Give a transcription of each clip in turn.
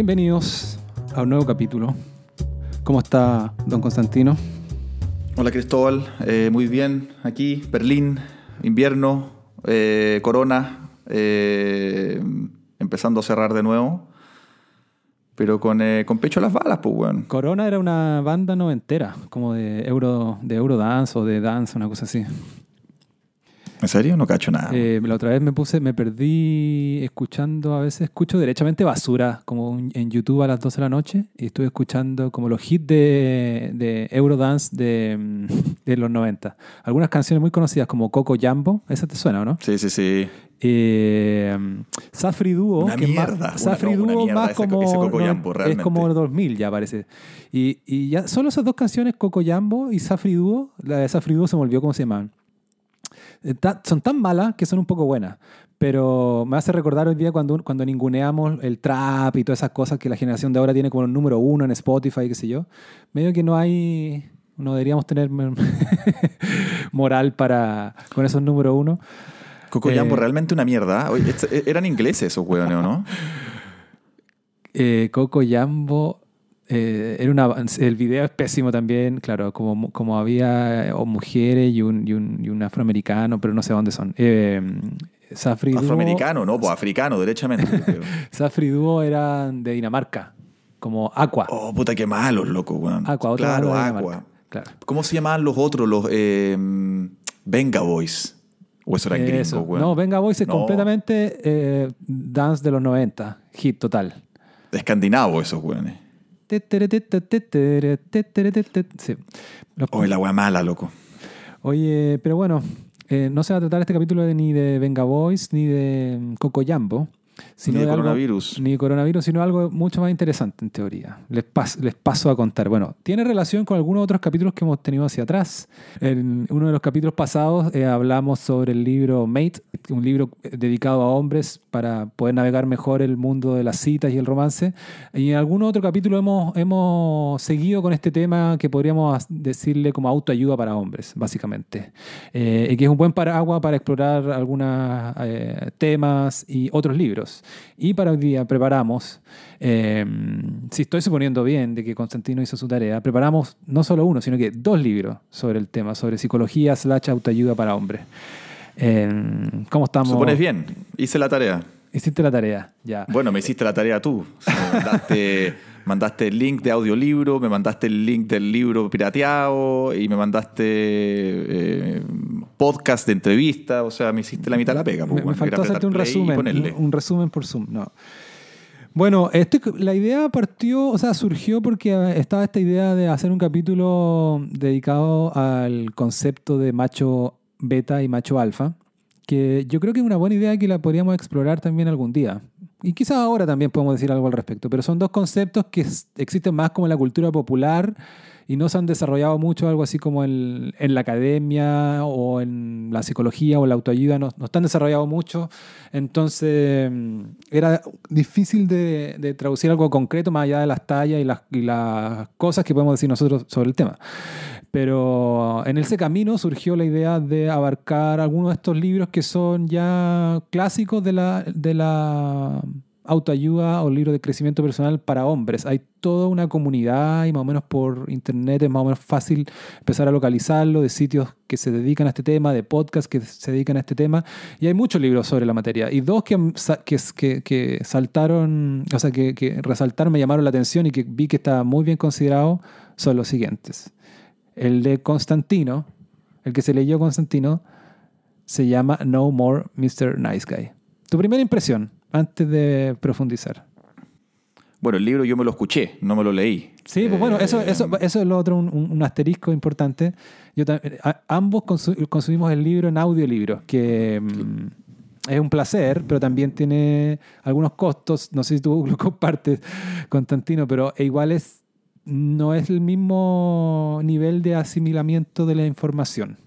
Bienvenidos a un nuevo capítulo. ¿Cómo está don Constantino? Hola Cristóbal, eh, muy bien. Aquí, Berlín, invierno, eh, corona, eh, empezando a cerrar de nuevo. Pero con, con pecho a las balas, pues, weón. Corona era una banda noventera, como de Euro, de Eurodance o de Dance, una cosa así. ¿En serio? No cacho nada. Eh, la otra vez me puse, me perdí escuchando, a veces escucho derechamente basura, como en YouTube a las 12 de la noche, y estuve escuchando como los hits de, de Eurodance de, mm, de los 90. Algunas canciones muy conocidas como Coco Jambo, esa te suena, ¿o no? Sí, sí, sí. Eh, Safri Duo, Una que es más- mierda, Safri no, Duo mierda más ese- como ese Coco no, Jambo, es como 2000 ya parece. Y, y ya solo esas dos canciones, Coco Jambo y Safri Duo, la de Safri Duo se me olvidó cómo se llamaban. Eh, son tan malas que son un poco buenas. Pero me hace recordar hoy día cuando, cuando ninguneamos el trap y todas esas cosas que la generación de ahora tiene como el número uno en Spotify, qué sé yo. Medio que no hay, no deberíamos tener moral para con esos número uno. Coco Eh, realmente una mierda. Oye, eh, eran ingleses esos weones, ¿o no? Eh, Coco Jambo. Eh, era una, el video es pésimo también, claro, como, como había eh, o mujeres y un, y, un, y un afroamericano, pero no sé dónde son. Eh, Safri Duo- Afroamericano, no, pues africano, derechamente. Safri Duo eran de Dinamarca, como Aqua. oh, puta, qué malos, loco, weón. Aqua, otro claro. Aqua. Claro. ¿Cómo se llamaban los otros? Los eh, Venga Boys. O eso eran Eso. gringos, weón. No, Venga Boys es No. completamente eh, dance de los 90, hit total. Escandinavos esos weones. Sí. Oye, la wea mala, loco. Oye, pero bueno, eh, no se va a tratar este capítulo de- ni de Venga Boys ni de Coco Jambo, sino Ni de coronavirus. ni de coronavirus, sino algo mucho más interesante en teoría. Les, pas- les paso a contar. Bueno, tiene relación con algunos otros capítulos que hemos tenido hacia atrás. En uno de los capítulos pasados eh, hablamos sobre el libro Mate, un libro eh, dedicado a hombres para poder navegar mejor el mundo de las citas y el romance. Y en algún otro capítulo hemos, hemos seguido con este tema que podríamos decirle como autoayuda para hombres, básicamente. Eh, y que es un buen paraguas para explorar algunos temas y otros libros. Y para hoy día preparamos, eh, si estoy suponiendo bien de que Constantino hizo su tarea, preparamos no solo uno, sino que dos libros sobre el tema, sobre psicología slash autoayuda para hombres. Eh, ¿Cómo estamos? Supones bien. Hice la tarea. Hiciste la tarea, ya. Bueno, me hiciste la tarea tú. O sea, me mandaste, el link de audiolibro, me mandaste el link del libro pirateado y me mandaste eh, podcast de entrevista. O sea, me hiciste la mitad de la pega. pues, Me, me faltó hacerte un resumen, un, un resumen por Zoom, no. Bueno, este, la idea partió, o sea, surgió porque estaba esta idea de hacer un capítulo dedicado al concepto de macho beta y macho alfa, que yo creo que es una buena idea que la podríamos explorar también algún día. Y quizás ahora también podemos decir algo al respecto, pero son dos conceptos que existen más como en la cultura popular y no se han desarrollado mucho, algo así como en, en la academia o en la psicología o la autoayuda, no, no están desarrollados mucho. Entonces mm, era difícil de, de traducir algo concreto más allá de las tallas y las, y las cosas que podemos decir nosotros sobre el tema. Pero en ese camino surgió la idea de abarcar algunos de estos libros que son ya clásicos de la, de la autoayuda o libro de crecimiento personal para hombres. Hay toda una comunidad y más o menos por internet es más o menos fácil empezar a localizarlo, de sitios que se dedican a este tema, de podcasts que se dedican a este tema. Y hay muchos libros sobre la materia. Y dos que, que, que saltaron, o sea, que, que resaltaron, me llamaron la atención y que vi que estaba muy bien considerado son los siguientes. El de Constantino, el que se leyó Constantino, se llama No More Mr. Nice Guy. Tu primera impresión, antes de profundizar. Bueno, el libro yo me lo escuché, no me lo leí. Sí, pues bueno, eso, Eh, eso, eso es lo otro, un, un- asterisco importante. Yo tam- a- ambos consu- consumimos el libro en audiolibro, que mm, es un placer, pero también tiene algunos costos. No sé si tú lo compartes, Constantino, pero igual es, no es el mismo nivel de asimilamiento de la información.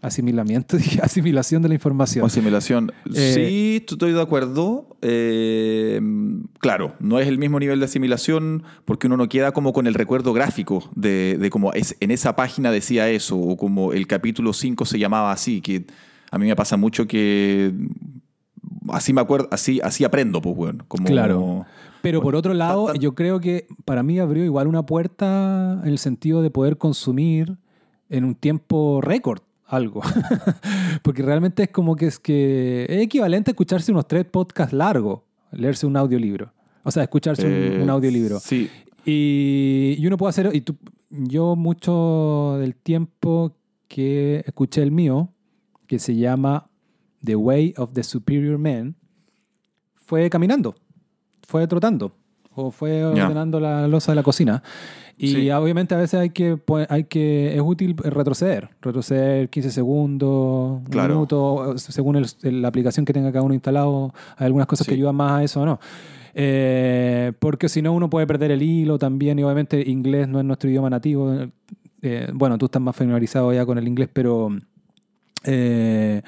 Asimilamiento, asimilación de la información. Asimilación. Eh, sí, estoy de acuerdo. Eh, claro, no es el mismo nivel de asimilación porque uno no queda como con el recuerdo gráfico de, de como es, en esa página decía eso o como el capítulo 5 se llamaba así, que a mí me pasa mucho que así me acuerdo, así, así aprendo, pues, bueno. Como, Claro. Pero por otro lado, tan- yo creo que para mí abrió igual una puerta en el sentido de poder consumir en un tiempo récord algo. Porque realmente es como que es que es equivalente a escucharse unos tres podcasts largos, leerse un audiolibro. O sea, escucharse un- Eh, un, audiolibro. Sí, Y, y uno puede hacer, y tú- yo mucho del tiempo que escuché el mío, que se llama The Way of the Superior Man, fue caminando, fue trotando, o fue ordenando la losa de la cocina. Y Sí. obviamente a veces hay que, hay que, es útil retroceder, retroceder 15 segundos, un Claro. minuto, según el- la aplicación que tenga cada uno instalado, hay algunas cosas que Sí. ayudan más a eso o no. Eh, porque si no uno puede perder el hilo también y obviamente inglés no es nuestro idioma nativo. Eh, bueno, tú estás más familiarizado ya con el inglés, pero... eh,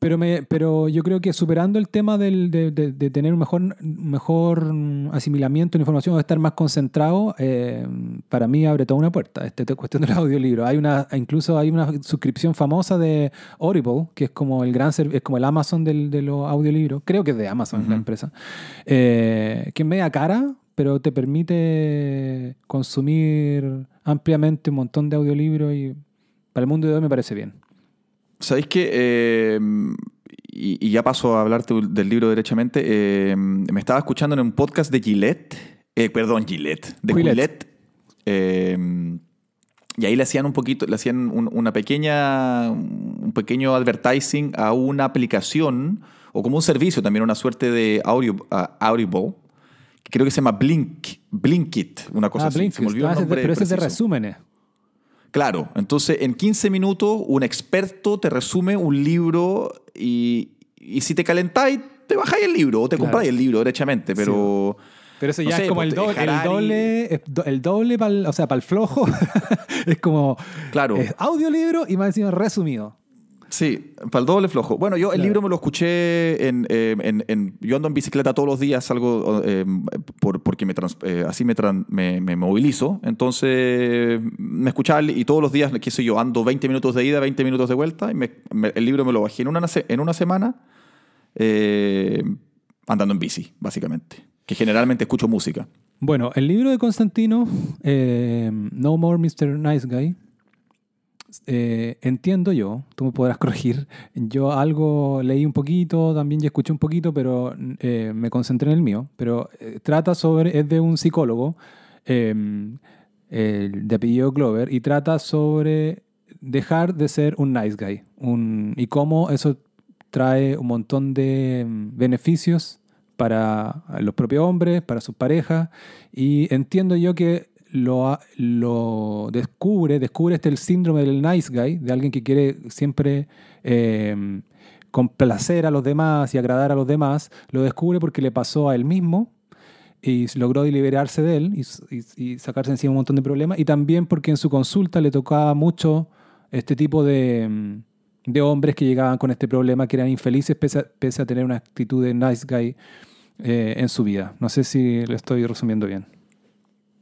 pero, me, pero yo creo que superando el tema del- de, de- de tener un mejor, mejor asimilamiento de información o estar más concentrado, eh, para mí abre toda una puerta, esta esta cuestión del audiolibro. Hay una, incluso hay una suscripción famosa de Audible, que es como el gran es como el Amazon del, de los audiolibros, creo que es de Amazon la empresa, eh, que es media cara, pero te permite consumir ampliamente un montón de audiolibros y para el mundo de hoy me parece bien. ¿Sabéis que, eh, y, y ya paso a hablarte del libro derechamente, eh, me estaba escuchando en un podcast de Gillette, eh, perdón, Gillette, de Quillette. Quillette, eh, y ahí le hacían un poquito, le hacían un- una pequeña, un pequeño advertising a una aplicación, o como un servicio también, una suerte de audio, ah, Audible, que creo que se llama Blink, Blinkit, una cosa Ah, así. Blinkist. Se me olvidó Ah, el de- nombre pero ese es de resúmenes. Claro, entonces en 15 minutos un experto te resume un libro y, y si te calentáis, te bajáis el libro o te Claro. compráis el libro derechamente, pero... Pero eso No ya sé, es como el, do- el doble, el doble pa'l- o sea, para el flojo. es como Claro. es audiolibro y más encima resumido. Sí, para el doble flojo. Bueno, yo el Claro. libro me lo escuché en, eh, en- en- Yo ando en bicicleta todos los días, algo por, porque me trans- eh, así me, tran- me, me movilizo. Entonces me escuchaba y todos los días, qué sé yo, ando 20 minutos de ida, 20 minutos de vuelta. Y me- el libro me lo bajé en una, en una semana eh, andando en bici, básicamente. Que generalmente escucho música. Bueno, el libro de Constantino, eh, No More Mr. Nice Guy, eh, entiendo yo, tú me podrás corregir, yo algo leí un poquito, también ya escuché un poquito, pero eh, me concentré en el mío, pero eh, trata sobre, es de un psicólogo eh, el de apellido Glover y trata sobre dejar de ser un nice guy un, y cómo eso trae un montón de mm, beneficios para los propios hombres, para sus parejas, y entiendo yo que lo, descubre, descubre este el síndrome del nice guy, de alguien que quiere siempre eh, complacer a los demás y agradar a los demás, lo descubre porque le pasó a él mismo y logró liberarse de él y, y- y sacarse encima un montón de problemas, y también porque en su consulta le tocaba mucho este tipo de, mm, de hombres que llegaban con este problema, que eran infelices pese a, pese a tener una actitud de nice guy eh, en su vida. No sé si lo estoy resumiendo bien.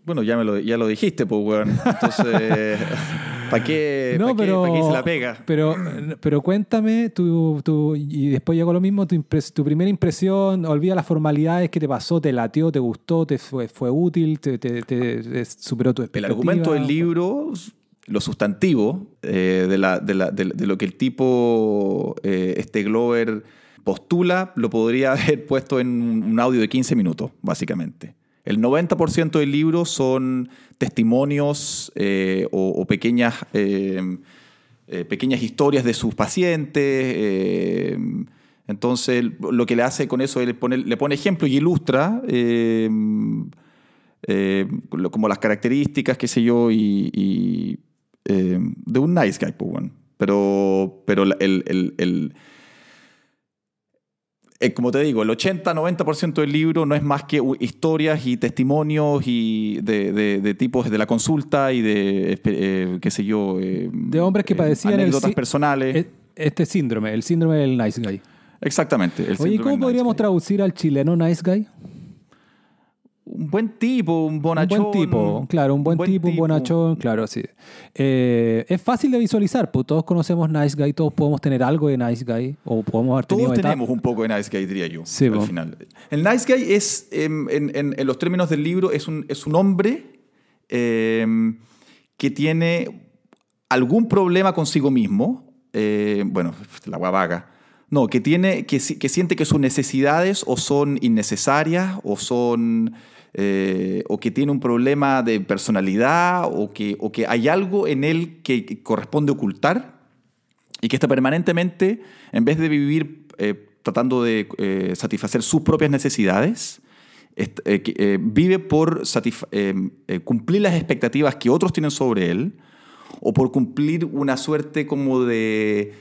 Bueno, ya, me lo, ya lo dijiste, pues, weón. Entonces, ¿para qué, No, pa' qué- pero, pa' qué se la pega? Pero, pero cuéntame, tu, tu- y después llegó lo mismo, tu, impres- tu primera impresión, olvida las formalidades, ¿qué te pasó? ¿Te latió? ¿Te gustó? ¿Te fue, fue útil? ¿Te, te- te- te superó tu El expectativa? argumento del libro, lo sustantivo eh, de, la- de la- de- de lo que el tipo, eh, este Glover, postula, lo podría haber puesto en un un audio de 15 minutos, básicamente. El 90% del libro son testimonios eh, o, pequeñas, eh, eh, pequeñas historias de sus pacientes. entonces, lo que le hace con eso, él pone- le pone ejemplo y ilustra como las características, qué sé yo, y, de un nice guy, pues, bueno. Pero, pero el- el- eh, como te digo, el 80-90% del libro no es más que historias y testimonios y de, de- de tipos de la consulta y de, eh, qué sé yo, eh, De hombres que eh, padecían anécdotas personales. E- Este síndrome, el síndrome del nice guy. Exactamente. el Oye, ¿y síndrome ¿cómo nice podríamos traducir al chileno nice guy? Un buen tipo, un bonachón. Un buen tipo, claro, un buen, tipo, un bonachón, claro, sí. Eh, es fácil de visualizar, pues todos conocemos Nice Guy, todos podemos tener algo de Nice Guy, o podemos haber Todos tenemos un poco de Nice Guy, diría yo, sí, al final. El Nice Guy es, em, en, en, los términos del libro, es un, es un hombre em, que tiene algún problema consigo mismo, eh, bueno, la guavaga, no, que, tiene, que, que siente que sus necesidades o son innecesarias o son eh, o que tiene un problema de personalidad, o que, o que hay algo en él que corresponde ocultar, y que está permanentemente, en vez de vivir eh, tratando de eh, satisfacer sus propias necesidades, vive por cumplir las expectativas que otros tienen sobre él, o por cumplir una suerte como de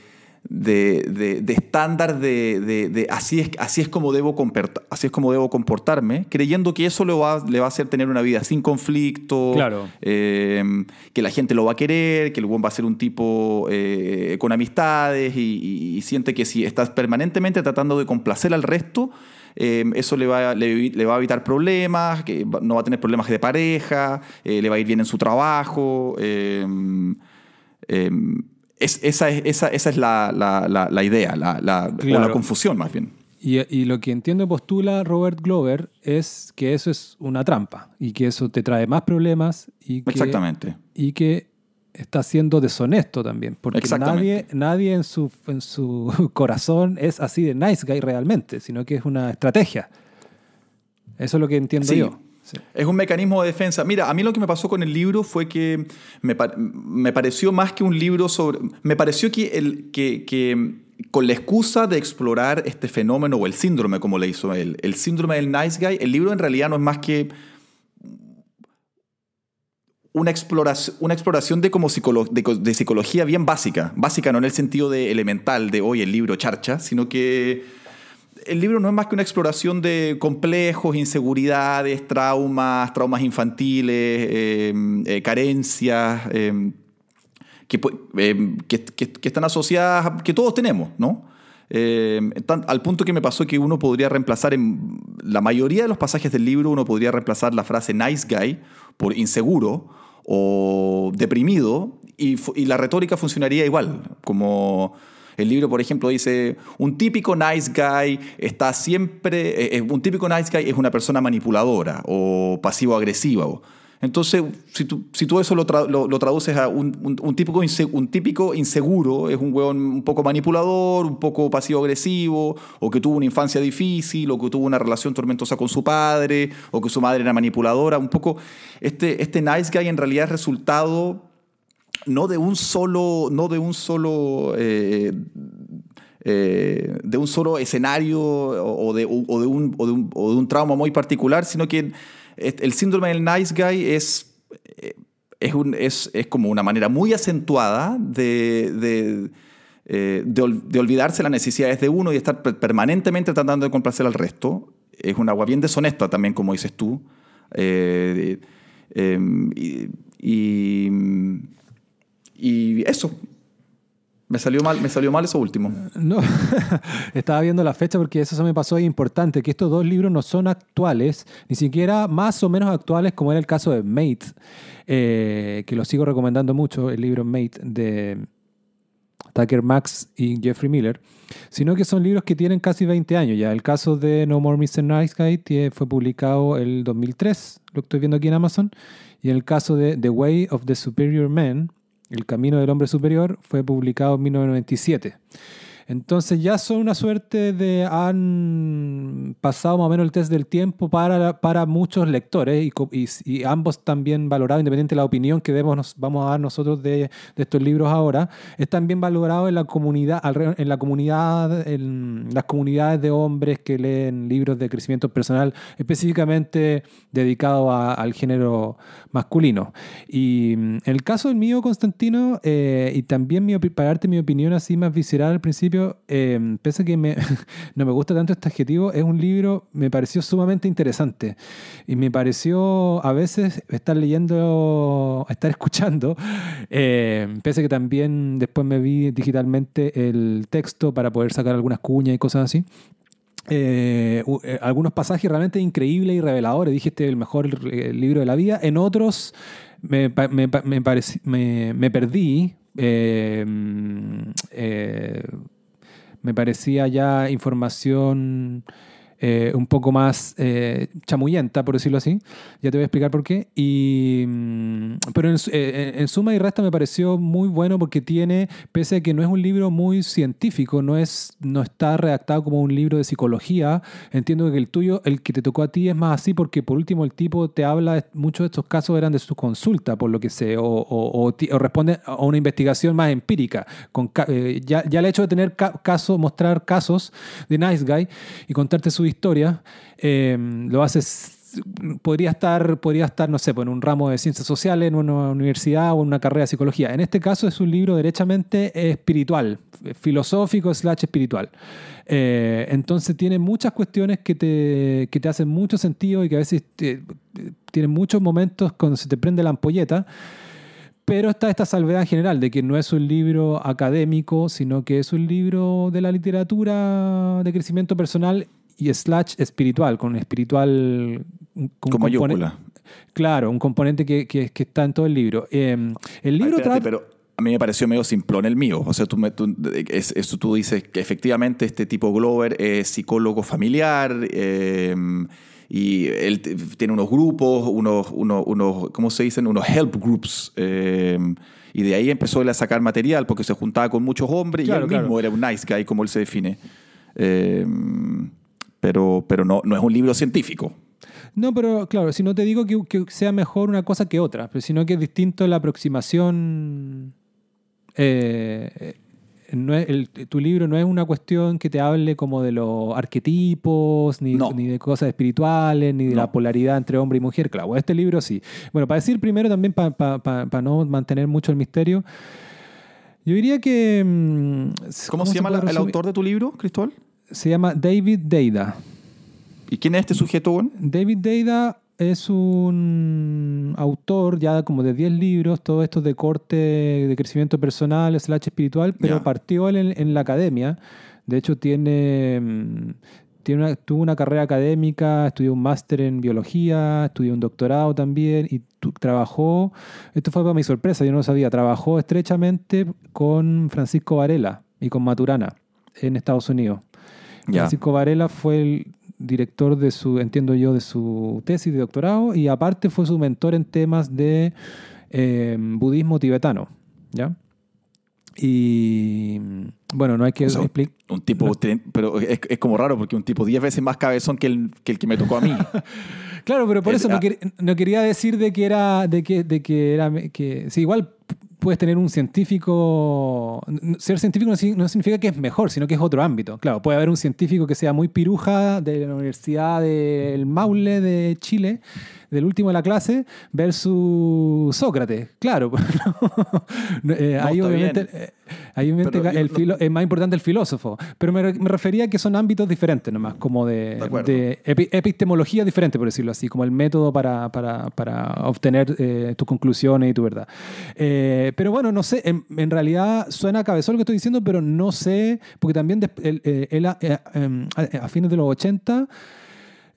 de, estándar de, así, es, así, es como debo así es como debo comportarme, creyendo que eso le va, le va a hacer tener una vida sin conflicto, em, que la gente lo va a querer, que el buen va a ser un tipo eh, con amistades y, siente que si estás permanentemente tratando de complacer al resto, em, eso le va, le, va a evitar problemas, que no va a tener problemas de pareja, eh, le va a ir bien en su trabajo. Esa, es, esa, esa es la, la, la idea, la, la, confusión más bien. Y, y, lo que entiendo y postula Robert Glover es que eso es una trampa y que eso te trae más problemas y que, Exactamente. Y que está siendo deshonesto también, porque nadie, nadie en, su, en su corazón es así de nice guy realmente, sino que es una estrategia. Eso es lo que entiendo yo. Es un mecanismo de defensa. Mira, a mí lo que me pasó con el libro fue que me, pareció más que un libro sobre... Me pareció que, el, que, con la excusa de explorar este fenómeno o el síndrome, como le hizo él, el síndrome del nice guy, el libro en realidad no es más que una exploración, una exploración de, como de, psicología bien básica. Básica no en el sentido de elemental de hoy el libro charcha, sino que el libro no es más que una exploración de complejos, inseguridades, traumas, traumas infantiles, em, eh, carencias, em, em, que, que, están asociadas, que todos tenemos, ¿no? al punto que me pasó que uno podría reemplazar, en la mayoría de los pasajes del libro, uno podría reemplazar la frase nice guy por inseguro o deprimido y, y la retórica funcionaría igual, como el libro, por ejemplo, dice, un típico nice guy está siempre, eh, eh, un típico nice guy es una persona manipuladora o pasivo-agresiva. Entonces, si tú, si tú eso lo, traduces a un, un, típico un típico inseguro, es un hueón un poco manipulador, un poco pasivo-agresivo, o que tuvo una infancia difícil, o que tuvo una relación tormentosa con su padre, o que su madre era manipuladora, un poco, este, este nice guy en realidad es resultado no de un solo, no de un solo, eh, eh, de un solo escenario o de, un, de un, trauma muy particular, sino que el síndrome del nice guy es, eh, es, un, es, como una manera muy acentuada de, de, olvidarse las necesidades de uno y estar permanentemente tratando de complacer al resto. Es una agua bien deshonesta también, como dices tú. Y eso. Me salió mal, me salió mal eso último. No, estaba viendo la fecha porque eso se me pasó importante, que estos dos libros no son actuales, ni siquiera más o menos actuales como era el caso de Mate, eh, que lo sigo recomendando mucho, el libro Mate de Tucker Max y Jeffrey Miller, sino que son libros que tienen casi 20 años ya. El caso de No More Mr. Nice Guy fue publicado el 2003, lo estoy viendo aquí en Amazon, y en el caso de The Way of the Superior Man, el Camino del Hombre Superior fue publicado en 1997. Entonces ya son una suerte de... han pasado más o menos el test del tiempo para, para muchos lectores y, ambos también valorados, independiente de la opinión que vamos a dar nosotros de, estos libros ahora, es también valorado en la comunidad, en la comunidad, en las comunidades de hombres que leen libros de crecimiento personal, específicamente dedicados al género masculino. Y en el caso del mío, Constantino, eh, y también mi, para darte mi opinión así más visceral al principio, eh, pese a que me, no me gusta tanto este adjetivo, es un libro, me pareció sumamente interesante. Y me pareció a veces estar leyendo, estar escuchando, eh, pese a que también después me vi digitalmente el texto para poder sacar algunas cuñas y cosas así. Eh, eh, algunos pasajes realmente increíbles y reveladores. Dije, es el mejor eh, libro de la vida. En otros me, me me perdí. mm, me parecía ya información eh, un poco más eh, chamullenta, por decirlo así. Ya te voy a explicar por qué. Y, mm, pero en, su- eh, en- suma y resta me pareció muy bueno porque tiene, pese a que no es un libro muy científico, no, es, no está redactado como un libro de psicología, entiendo que el tuyo, el que te tocó a ti es más así porque por último el tipo te habla, muchos de estos casos eran de su consulta, por lo que sé, o, o- o o responde a una investigación más empírica. Con, eh, ya, ya el hecho de tener ca- casos, mostrar casos de Nice Guy y contarte su historia, eh, lo haces podría estar, podría estar, no sé, pues, en un ramo de ciencias sociales, en una universidad o en una carrera de psicología. En este caso es un libro derechamente espiritual, filosófico slash espiritual. Eh, entonces tiene muchas cuestiones que te, que te hacen mucho sentido y que a veces te- te- tienen muchos momentos cuando se te prende la ampolleta. Pero está esta salvedad en general de que no es un libro académico, sino que es un libro de la literatura de crecimiento personal y slash espiritual, con espiritual... con Con mayúscula. Claro, un componente que, que- que está en todo el libro. Eh, el Ay, libro espérate, trata... pero a mí me pareció medio simplón el mío. O sea, tú, me- tú- es- eso tú dices que efectivamente este tipo Glover es psicólogo familiar eh, y él tiene unos grupos, unos, unos, unos, ¿cómo se dicen? Unos help groups. eh, y de ahí empezó él a sacar material porque se juntaba con muchos hombres Claro, y él claro. mismo era un nice guy, como él se define. Eh, pero pero no, no es un libro científico. No, pero claro, si no te digo que, que sea mejor una cosa que otra, pero sino que es distinto la aproximación. eh, no es- el- tu libro no es una cuestión que te hable como de los arquetipos, ni, No. ni de cosas espirituales, ni de No. la polaridad entre hombre y mujer. Claro, este libro sí. Bueno, para decir primero también, para no mantener mucho el misterio, yo diría que... mm, ¿Cómo, se llama el resumir? autor de tu libro, Cristóbal? Se llama David Deida. ¿Y quién es este sujeto, Juan? David Deida es un autor ya como de 10 libros, todo esto de corte de crecimiento personal, slash espiritual, pero partió él en, en la academia. De hecho, tiene, mm, tiene una- tuvo una carrera académica, estudió un máster en biología, estudió un doctorado también y tu- trabajó, esto fue para mi sorpresa, yo no lo sabía, trabajó estrechamente con Francisco Varela y con Maturana en Estados Unidos. Francisco Varela fue el director de su, entiendo yo, de su tesis de doctorado y aparte fue su mentor en temas de eh, budismo tibetano, ¿ya? Y bueno, no hay que O sea, explicar... Un tipo, pero es, es como raro porque un tipo 10 veces más cabezón que el, que el que me tocó a mí. Claro, pero por Es- eso no, quer- no quería decir de que era, de que, de que era, que sí, igual puedes tener un científico, ser científico no significa que es mejor, sino que es otro ámbito. Claro, puede haber un científico que sea muy piruja de la Universidad del Maule de Chile, del último de la clase, versus Sócrates. Claro, no, eh, ahí obviamente, eh, ahí obviamente Pero el filo- es más importante el filósofo, pero me, me refería a que son ámbitos diferentes nomás, como de, De de epi- epistemología diferente, por decirlo así, como el método para, para, para obtener eh, tus conclusiones y tu verdad. Eh, pero bueno, no sé, en, en realidad suena cabezón lo que estoy diciendo, pero no sé, porque también des- él, eh, él a, a- a fines de los 80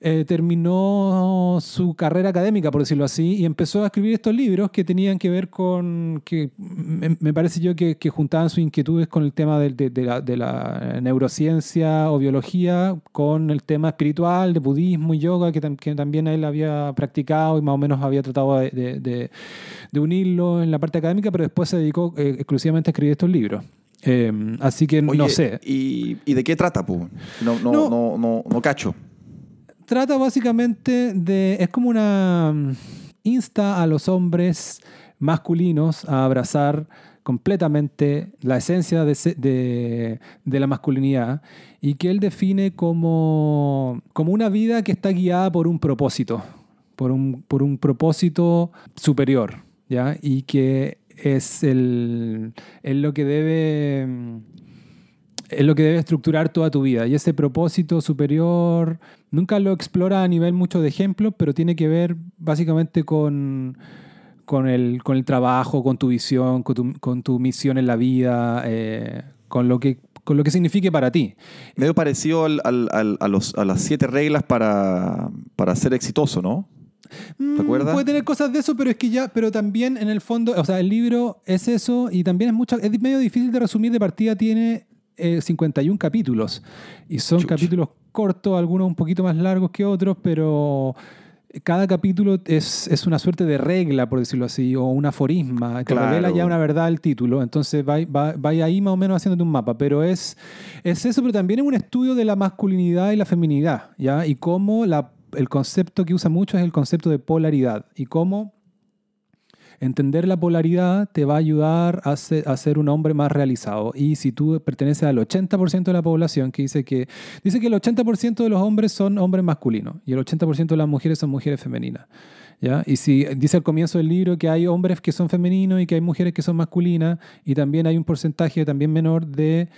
eh, terminó su carrera académica, por decirlo así, y empezó a escribir estos libros que tenían que ver con, que me, me parece yo que, que juntaban sus inquietudes con el tema de, de- de la, de la neurociencia o biología, con el tema espiritual, de budismo y yoga, que, tam- que también él había practicado y más o menos había tratado de, unirlo en la parte académica, pero después se dedicó eh, exclusivamente a escribir estos libros. Eh, así que no sé. ¿y, y de qué trata, pu? No, no, No. no, no, no cacho. Trata básicamente de. Es como una. mm, insta a los hombres masculinos a abrazar completamente la esencia de, de la masculinidad y que él define como, como una vida que está guiada por un propósito, por un, por un propósito superior, ¿ya? Y que es, el, es lo que debe mm, es lo que debe estructurar toda tu vida. Y ese propósito superior nunca lo explora a nivel mucho de ejemplos, pero tiene que ver básicamente con, con, el, con el trabajo, con tu visión, con tu, con tu misión en la vida, eh, con, lo que, con lo que signifique para ti. Medio parecido al- al- al- a, los- a las siete reglas para, para ser exitoso, ¿no? Mm, acuerdas? Puede tener cosas de eso, pero es que ya, pero también en el fondo, o sea, el libro es eso y también es mucho, es medio difícil de resumir. De partida tiene eh, 51 capítulos y son capítulos cortos, algunos un poquito más largos que otros, pero cada capítulo es, es una suerte de regla, por decirlo así, o un aforisma. Claro. revela ya una verdad el título. Entonces va, va, va ahí más o menos haciéndote un mapa. Pero es, es eso, pero también es un estudio de la masculinidad y la feminidad, ¿ya? Y cómo la, el concepto que usa mucho es el concepto de polaridad. Y cómo entender la polaridad te va a ayudar a ser, un hombre más realizado. Y si tú perteneces al 80% de la población, que dice que, dice que el 80% de los hombres son hombres masculinos y el 80% de las mujeres son mujeres femeninas. ¿Ya? Y si dice al comienzo del libro que hay hombres que son femeninos y que hay mujeres que son masculinas, y también hay un porcentaje también menor de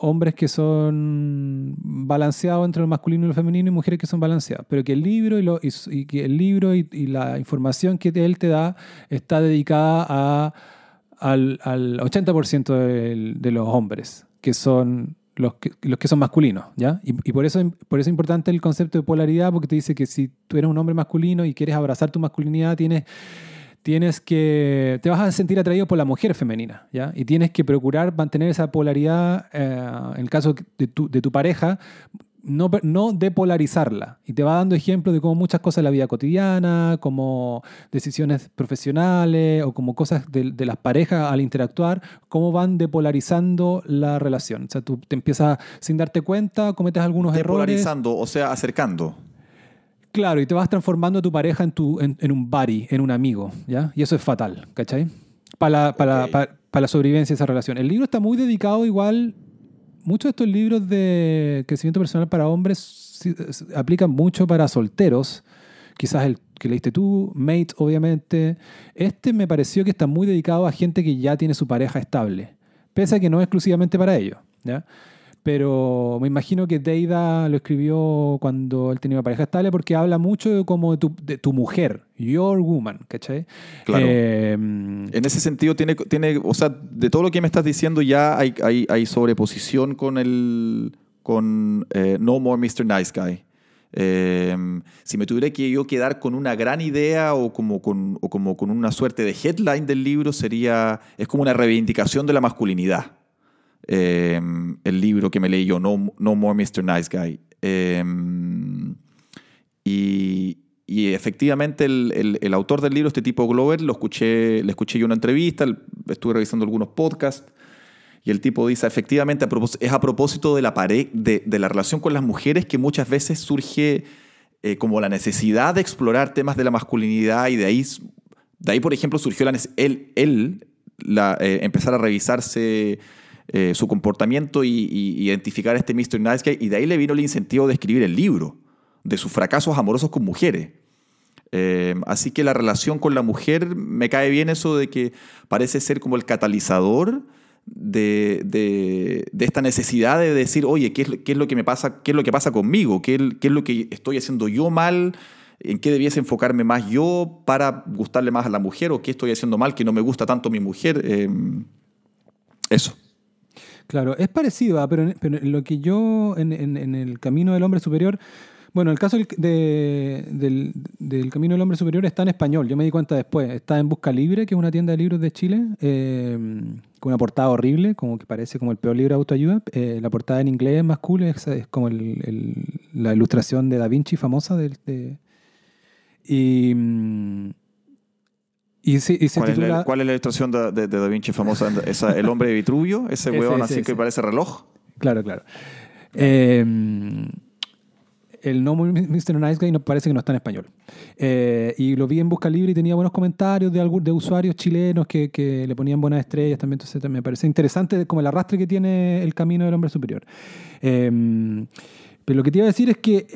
hombres que son balanceados entre lo masculino y lo femenino y mujeres que son balanceadas. Pero que el libro y, lo- y y que el libro y, y la información que él te da está dedicada a, al, al 80% del- de los hombres, que son los que, los que son masculinos, ¿ya? Y, y por, eso, por eso es importante el concepto de polaridad, porque te dice que si tú eres un hombre masculino y quieres abrazar tu masculinidad, tienes, tienes que, te vas a sentir atraído por la mujer femenina, ¿ya? Y tienes que procurar mantener esa polaridad, eh, en el caso de tu, de tu pareja, no, no depolarizarla. Y te va dando ejemplos de cómo muchas cosas de la vida cotidiana, como decisiones profesionales o como cosas de, de las parejas al interactuar, cómo van depolarizando la relación. O sea, tú te empiezas sin darte cuenta, cometes algunos errores. Depolarizando, o sea, acercando. Claro, y te vas transformando a tu pareja en, tu, en, en un buddy, en un amigo, ¿ya? Y eso es fatal, ¿cachai? Para la, para, Ok. para, para la sobrevivencia de esa relación. El libro está muy dedicado igual, muchos de estos libros de crecimiento personal para hombres aplican mucho para solteros, quizás el que leíste tú, Mate, obviamente. Este me pareció que está muy dedicado a gente que ya tiene su pareja estable, pese a que no es exclusivamente para ello, ¿ya? Pero me imagino que Deida lo escribió cuando él tenía una pareja estable porque habla mucho de como de tu, de tu mujer, your woman, ¿cachai? Claro. Eh, En ese sentido, tiene, tiene, o sea, de todo lo que me estás diciendo, ya hay, hay, hay sobreposición con el con eh, No More Mr. Nice Guy. Eh, si me tuviera que yo quedar con una gran idea o como con, o como con una suerte de headline del libro, sería, es como una reivindicación de la masculinidad. Eh, el libro que me leí yo, No, no More Mr. Nice Guy. Eh, y, y efectivamente el, el- el autor del libro, este tipo Glover, lo escuché, le escuché yo una entrevista, estuve revisando algunos podcasts, y el tipo dice, efectivamente, es a propósito de la, pare- de, de la relación con las mujeres que muchas veces surge eh, como la necesidad de explorar temas de la masculinidad y de ahí, de ahí por ejemplo, surgió la, él, él la, eh, empezar a revisarse eh, su comportamiento y, identificar a este Mr. Nice Guy, y de ahí le vino el incentivo de escribir el libro, de sus fracasos amorosos con mujeres. Eh, así que la relación con la mujer, me cae bien eso de que parece ser como el catalizador de, de- esta necesidad de decir, oye, ¿qué es, qué es lo que me pasa, qué es lo que pasa conmigo? ¿Qué, qué es lo que estoy haciendo yo mal? ¿En qué debiese enfocarme más yo para gustarle más a la mujer? ¿O qué estoy haciendo mal que no me gusta tanto mi mujer? Eh, eso. Claro, es parecido, ah, pero, lo que yo, en, en- el camino del hombre superior, bueno, el caso de- del, del camino del hombre superior está en español, yo me di cuenta después, está en Busca Libre, que es una tienda de libros de Chile, eh, con una portada horrible, como que parece como el peor libro de autoayuda, eh, la portada en inglés es más cool, es, como el- la ilustración de Da Vinci famosa, del- de, y, mm, y, se- y se ¿Cuál, es la, cuál es la ilustración de, de- de Da Vinci famosa? Esa, ¿El hombre de Vitruvio? ¿Ese huevón así ese. que parece reloj? Claro, claro. Eh, el No More Mr. Nice Guy parece que no está en español. Eh, y lo vi en Busca Libre y tenía buenos comentarios de, algún, de usuarios chilenos que, que le ponían buenas estrellas también. Entonces me parece interesante como el arrastre que tiene el camino del hombre superior. Eh, pero lo que te iba a decir es que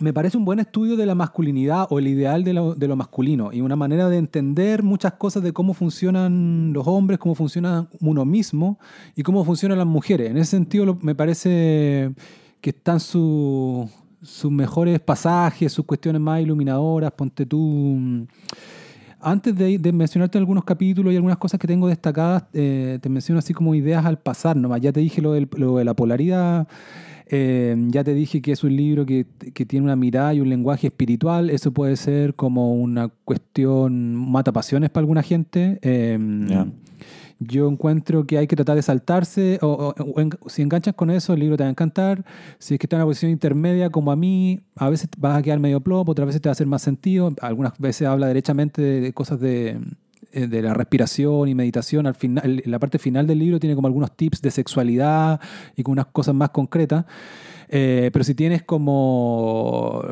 me parece un buen estudio de la masculinidad o el ideal de lo, masculino y una manera de entender muchas cosas de cómo funcionan los hombres, cómo funciona uno mismo y cómo funcionan las mujeres. En ese sentido me parece que están su- sus mejores pasajes, sus cuestiones más iluminadoras. Ponte tú... antes de, mencionarte algunos capítulos y algunas cosas que tengo destacadas, eh, te menciono así como ideas al pasar nomás. Ya te dije lo, lo de la polaridad. Eh, ya te dije que es un libro que, que, tiene una mirada y un lenguaje espiritual. Eso puede ser como una cuestión mata pasiones para alguna gente. Eh, yo encuentro que hay que tratar de saltarse, o, si enganchas con eso, el libro te va a encantar. Si es que está en una posición intermedia, como a mí, a veces vas a quedar medio plop, otras veces te va a hacer más sentido. Algunas veces habla derechamente de, cosas de, eh, de la respiración y meditación. Al final, la parte final del libro tiene como algunos tips de sexualidad y con unas cosas más concretas. Eh, pero si tienes como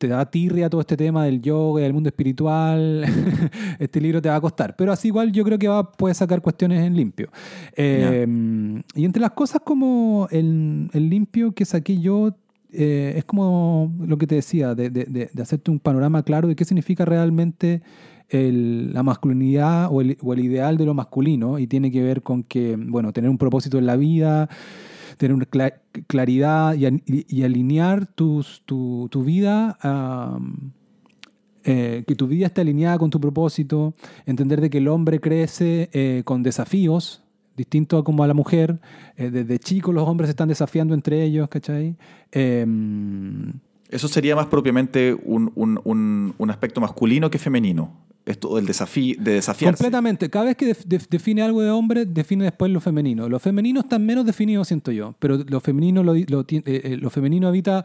te da tirria todo este tema del yoga del mundo espiritual, este libro te va a costar. Pero así igual yo creo que va, puedes sacar cuestiones en limpio. Em, y entre las cosas como el, limpio que saqué yo, eh, es como lo que te decía, de, de, hacerte un panorama claro de qué significa realmente la masculinidad o el, o el, ideal de lo masculino y tiene que ver con que, bueno, tener un propósito en la vida, tener una claridad y, alinear tus, tu, tu, vida, eh, que tu vida esté alineada con tu propósito, entender de que el hombre crece eh, con desafíos, distinto a como a la mujer. Eh, desde chicos los hombres se están desafiando entre ellos, ¿cachai? Em, Eso sería más propiamente un, un, un aspecto masculino que femenino esto del desafío, de desafiarse. Completamente. Cada vez que define algo de hombre, define después lo femenino. Lo femenino está menos definido, siento yo, pero lo femenino, lo, lo, eh, eh, lo femenino habita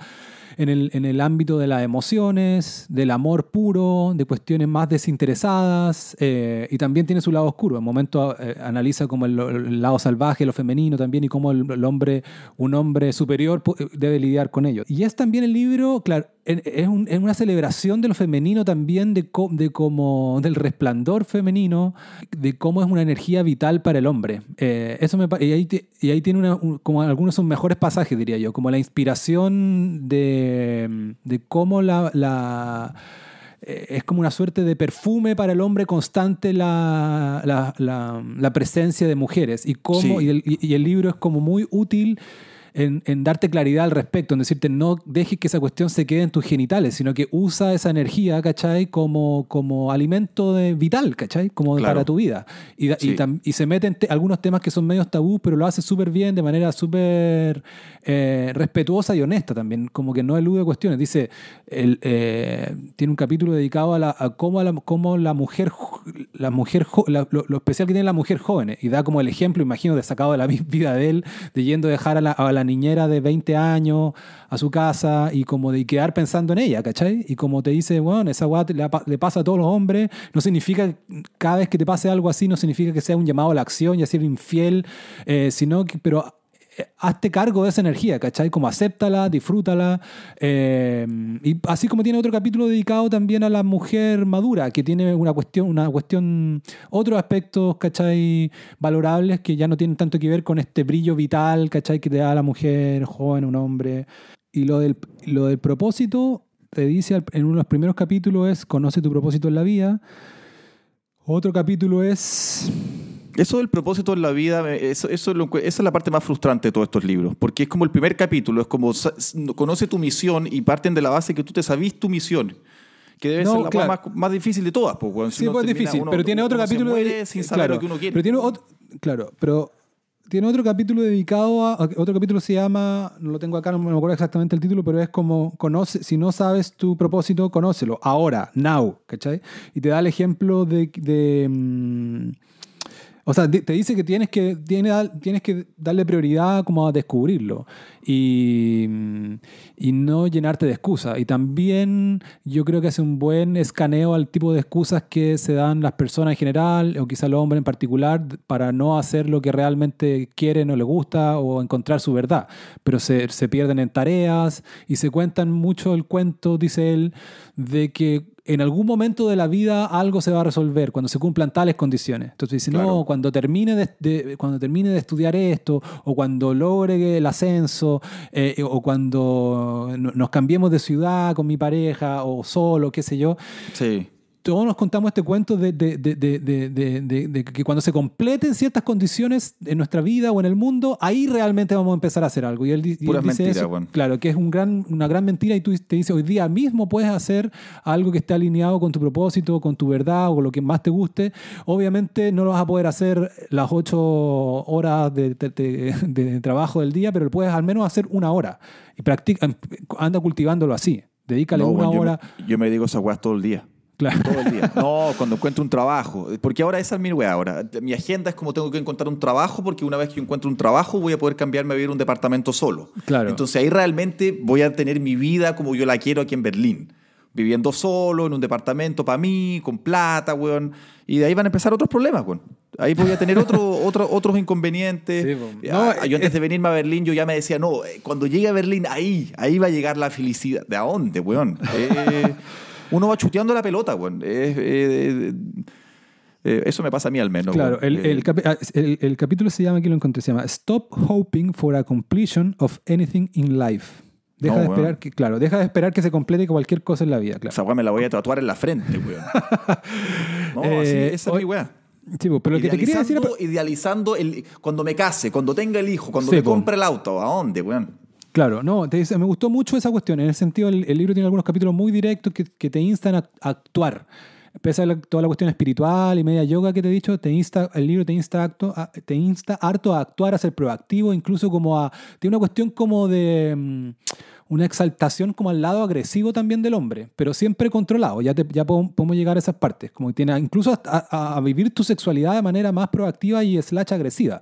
en el, en el ámbito de las emociones, del amor puro, de cuestiones más desinteresadas, eh, y también tiene su lado oscuro. En momento eh, analiza como el, lado salvaje, lo femenino también, y cómo el, hombre, un hombre superior debe lidiar con ello. Y es también el libro, claro, es, una celebración de lo femenino también, de, de como, del resplandor femenino, de cómo es una energía vital para el hombre. Eh, eso me, y, ahí, y ahí tiene una, como algunos son mejores pasajes, diría yo, como la inspiración de de, cómo la, eh, es como una suerte de perfume para el hombre constante la, la, presencia de mujeres. Y, cómo, y, el, y, el, libro es como muy útil en, darte claridad al respecto, en decirte no dejes que esa cuestión se quede en tus genitales, sino que usa esa energía, ¿cachai? Como, como alimento de, vital, ¿cachai? Como para tu vida. Y, y, se mete en algunos temas que son medios tabú, pero lo hace súper bien, de manera súper eh, respetuosa y honesta también, como que no elude cuestiones. Dice, el, eh, tiene un capítulo dedicado a, la, a cómo, la, cómo la mujer, la mujer lo, especial que tiene la mujer joven, y da como el ejemplo, imagino, de sacado de la vida de él, de yendo a dejar a la, a la niñera de 20 años a su casa y como de quedar pensando en ella, ¿cachai? Y como te dice, bueno, esa weá le, pasa a todos los hombres, no significa, cada vez que te pase algo así, no significa que sea un llamado a la acción y a ser infiel, eh, sino que, pero hazte cargo de esa energía, ¿cachai? Como acéptala, disfrútala. Eh, y así como tiene otro capítulo dedicado también a la mujer madura, que tiene una cuestión, una cuestión, otros aspectos, ¿cachai? Valorables que ya no tienen tanto que ver con este brillo vital, ¿cachai? Que te da la mujer joven, un hombre. Y lo del, lo del propósito, te dice en uno de los primeros capítulos es, conoce tu propósito en la vida. Otro capítulo es eso del propósito en la vida, eso, eso esa es la parte más frustrante de todos estos libros, porque es como el primer capítulo, es como conoce tu misión y parten de la base que tú te sabís tu misión. Que debe ser la más, difícil de todas. Pues, sí, pues es difícil, pero tiene otro capítulo. sin saber lo que uno quiere. Pero tiene otro, claro, pero tiene otro capítulo dedicado a. Otro capítulo se llama. No lo tengo acá, no me acuerdo exactamente el título, pero es como. Conoce, si no sabes tu propósito, conócelo. Ahora, now, ¿cachai? Y te da el ejemplo de. de mm, o sea, te dice que tienes que, tienes que darle prioridad como a descubrirlo y, y, no llenarte de excusas. Y también yo creo que hace un buen escaneo al tipo de excusas que se dan las personas en general, o quizá el hombre en particular, para no hacer lo que realmente quieren o le gusta o encontrar su verdad. Pero se, se pierden en tareas y se cuentan mucho el cuento, dice él, de que en algún momento de la vida algo se va a resolver cuando se cumplan tales condiciones. Entonces dice, no, cuando termine de, cuando termine de estudiar esto, o cuando logre el ascenso, eh, o cuando nos cambiemos de ciudad con mi pareja, o solo, qué sé yo. Sí. Todos nos contamos este cuento de, que cuando se completen ciertas condiciones en nuestra vida o en el mundo, ahí realmente vamos a empezar a hacer algo. Y él, y él dice mentiras, eso, claro, que es un gran, una gran mentira y tú te dice, hoy día mismo puedes hacer algo que esté alineado con tu propósito, con tu verdad o con lo que más te guste. Obviamente no lo vas a poder hacer las ocho horas de, trabajo del día, pero puedes al menos hacer una hora. Y practica, anda cultivándolo así. Dedícale No, una weón, yo, hora. me, yo me digo weas todo el día. Claro. Todo el día. No, cuando encuentro un trabajo. Porque ahora esa es mi wea ahora. Mi agenda es como tengo que encontrar un trabajo, porque una vez que encuentro un trabajo voy a poder cambiarme a vivir en un departamento solo. Claro. Entonces ahí realmente voy a tener mi vida como yo la quiero aquí en Berlín. Viviendo solo, en un departamento para mí, con plata, weón. Y de ahí van a empezar otros problemas, weón. Ahí voy a tener otro, otro- otros inconvenientes. Sí, yo antes es- de venirme a Berlín, yo ya me decía, no, eh, cuando llegue a Berlín, ahí, ahí va a llegar la felicidad. ¿De a dónde, weón? Eh, uno va chuteando la pelota, weón. Eh, eh, eh, eso me pasa a mí al menos. Claro, el, Eh, el capi- ah, el- el capítulo se llama, aquí lo encontré, se llama Stop Hoping for a Completion of Anything in Life. Deja No, de esperar que, claro, deja de esperar que se complete cualquier cosa en la vida, claro. Esa weá me la voy a tatuar en la frente, weón. No, así, Eh, esa es mi weá. Sí, pero lo que te quería decir... Idealizando, el, cuando me case, cuando tenga el hijo, cuando Sí, me compre el auto. ¿A dónde, weón? Claro, no, te dice, me gustó mucho esa cuestión. En el sentido, el, el libro tiene algunos capítulos muy directos que, que te instan a, a actuar. Pese a la- toda la cuestión espiritual y media yoga que te he dicho, te insta, el libro te insta, acto, a- te insta harto a actuar, a ser proactivo, incluso como a... Tiene una cuestión como de... mm, una exaltación como al lado agresivo también del hombre, pero siempre controlado. Ya, te- ya podemos llegar a esas partes. Como que tiene incluso hasta a, a vivir tu sexualidad de manera más proactiva y slash agresiva.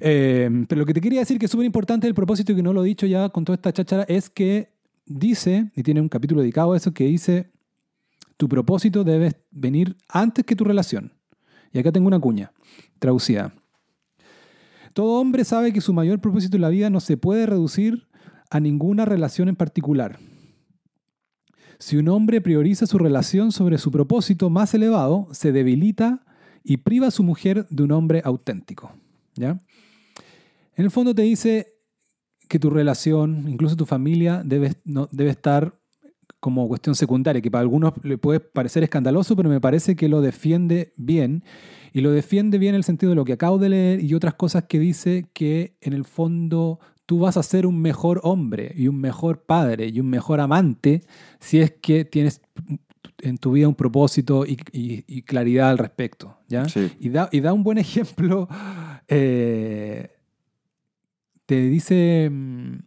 Eh, pero lo que te quería decir que es súper importante el propósito y que no lo he dicho ya con toda esta cháchara es que dice, y tiene un capítulo dedicado a eso, que dice, tu propósito debe venir antes que tu relación. Y acá tengo una cuña traducida. Todo hombre sabe que su mayor propósito en la vida no se puede reducir a ninguna relación en particular. Si un hombre prioriza su relación sobre su propósito más elevado, se debilita y priva a su mujer de un hombre auténtico. ¿ya? En el fondo te dice que tu relación, incluso tu familia, debe, no, debe estar como cuestión secundaria, que para algunos le puede parecer escandaloso, pero me parece que lo defiende bien. Y lo defiende bien en el sentido de lo que acabo de leer y otras cosas que dice que en el fondo tú vas a ser un mejor hombre y un mejor padre y un mejor amante si es que tienes en tu vida un propósito y, y- y claridad al respecto. ¿ya? Sí. Y, da, y da un buen ejemplo. eh, te dice mm,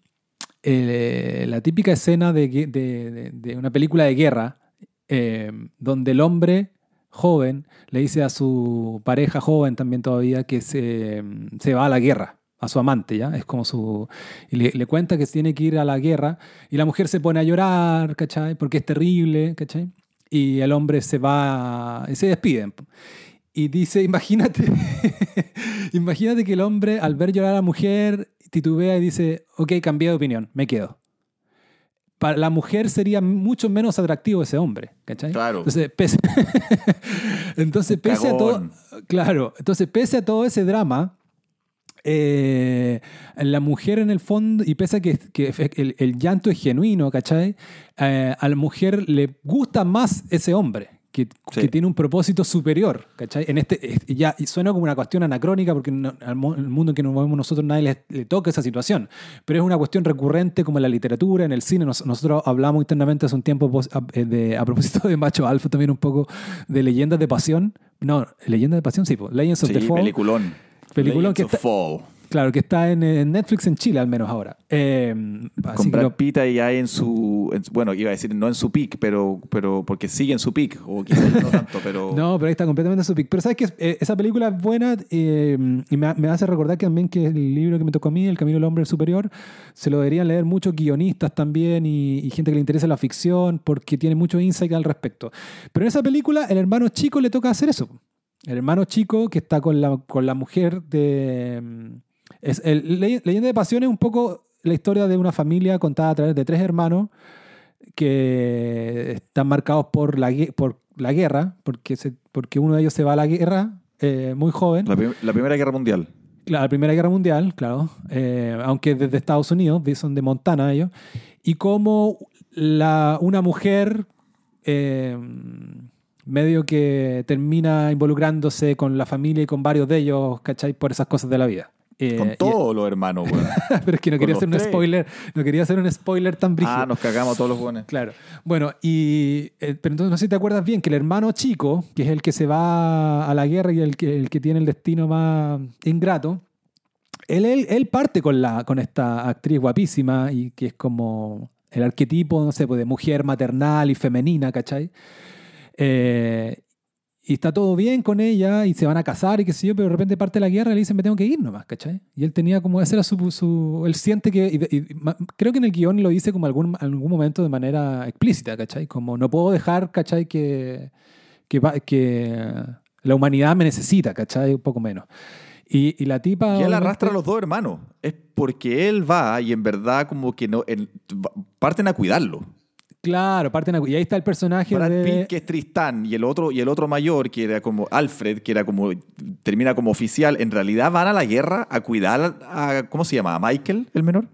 eh, la típica escena de, una película de guerra eh, donde el hombre joven le dice a su pareja joven también todavía que se, mm, se va a la guerra, a su amante, ¿ya? Es como su... Y le, le cuenta que tiene que ir a la guerra y la mujer se pone a llorar, ¿cachai? Porque es terrible, ¿cachai? Y el hombre se va y se despiden. Y dice, imagínate, imagínate que el hombre al ver llorar a la mujer titubea y dice, ok, cambié de opinión, me quedo. Para la mujer sería mucho menos atractivo ese hombre, ¿cachai? Claro. Entonces, pese, entonces, pese a todo, claro, entonces pese a todo ese drama, eh, la mujer en el fondo, y pese a que, que el, el llanto es genuino, ¿cachai? Eh, a la mujer le gusta más ese hombre. Que, Sí. que tiene un propósito superior, ¿cachai? En este, es- ya suena como una cuestión anacrónica porque mu- el mundo en que nos movemos nosotros nadie le, le toca esa situación, pero es una cuestión recurrente como en la literatura, en el cine. Nos- nosotros hablamos internamente hace un tiempo eh, de- a propósito de Macho Alfa también un poco de leyendas de pasión. No, leyendas de pasión, sí, po, Legends of Sí, the Fall. peliculón. Peliculón Legends que of está- Fall. Claro, que está en, en Netflix en Chile al menos ahora. Eh, Con Brad lo- Pitt ya en su, en bueno, iba a decir no en su peak, pero, pero porque sigue en su o quizás no tanto, pero... No, pero ahí está completamente su pick. Pero sabes que eh, esa película es buena eh, y me, me hace recordar que también que el libro que me tocó a mí, El Camino del Hombre Superior, se lo deberían leer muchos guionistas también y, y gente que le interesa la ficción porque tiene mucho insight al respecto. Pero en esa película, el hermano chico le toca hacer eso. El hermano chico que está con la, con la mujer de... Es, el, Le- Leyenda de Pasión es un poco la historia de una familia contada a través de tres hermanos que están marcados por la, por la guerra, porque, se- porque uno de ellos se va a la guerra eh, muy joven, La, la Primera Guerra Mundial. Claro, la Primera Guerra Mundial, claro, eh, aunque desde Estados Unidos, son de Montana ellos, y como la, una mujer, eh, medio que termina involucrándose con la familia y con varios de ellos, ¿cachai? Por esas cosas de la vida. Eh, Con y- todos los hermanos, weón. pero es que no quería hacer un tres. spoiler, no quería hacer un spoiler tan brígido. ah, nos cagamos todos los buenos. Claro. Bueno, y eh, pero entonces no sé si te acuerdas bien que el hermano chico, que es el que se va a la guerra y el que, el que tiene el destino más ingrato, él, él, él parte con, la, con esta actriz guapísima y que es como el arquetipo, no sé, pues de mujer maternal y femenina, ¿cachai? Eh, y está todo bien con ella y se van a casar y qué sé yo, pero de repente parte la guerra y le dicen, me tengo que ir nomás, ¿cachai? Y él tenía como, ese era su, su él siente que, y- creo que en el guion lo dice como algún, algún momento de manera explícita, ¿cachai? Como no puedo dejar, ¿cachai? Que, que, que la humanidad me necesita, ¿cachai? Un poco menos. Y, y la tipa... Y él arrastra a los dos hermanos. Es porque él va y en verdad como que no... en- parten a cuidarlo. Claro, parten a- Y ahí está el personaje Brad de... Pitt, que es Tristán, y el otro, y el otro mayor, que era como Alfred, que era como... Termina como oficial. En realidad van a la guerra a cuidar a... ¿Cómo se llama? ¿A Michael, el menor?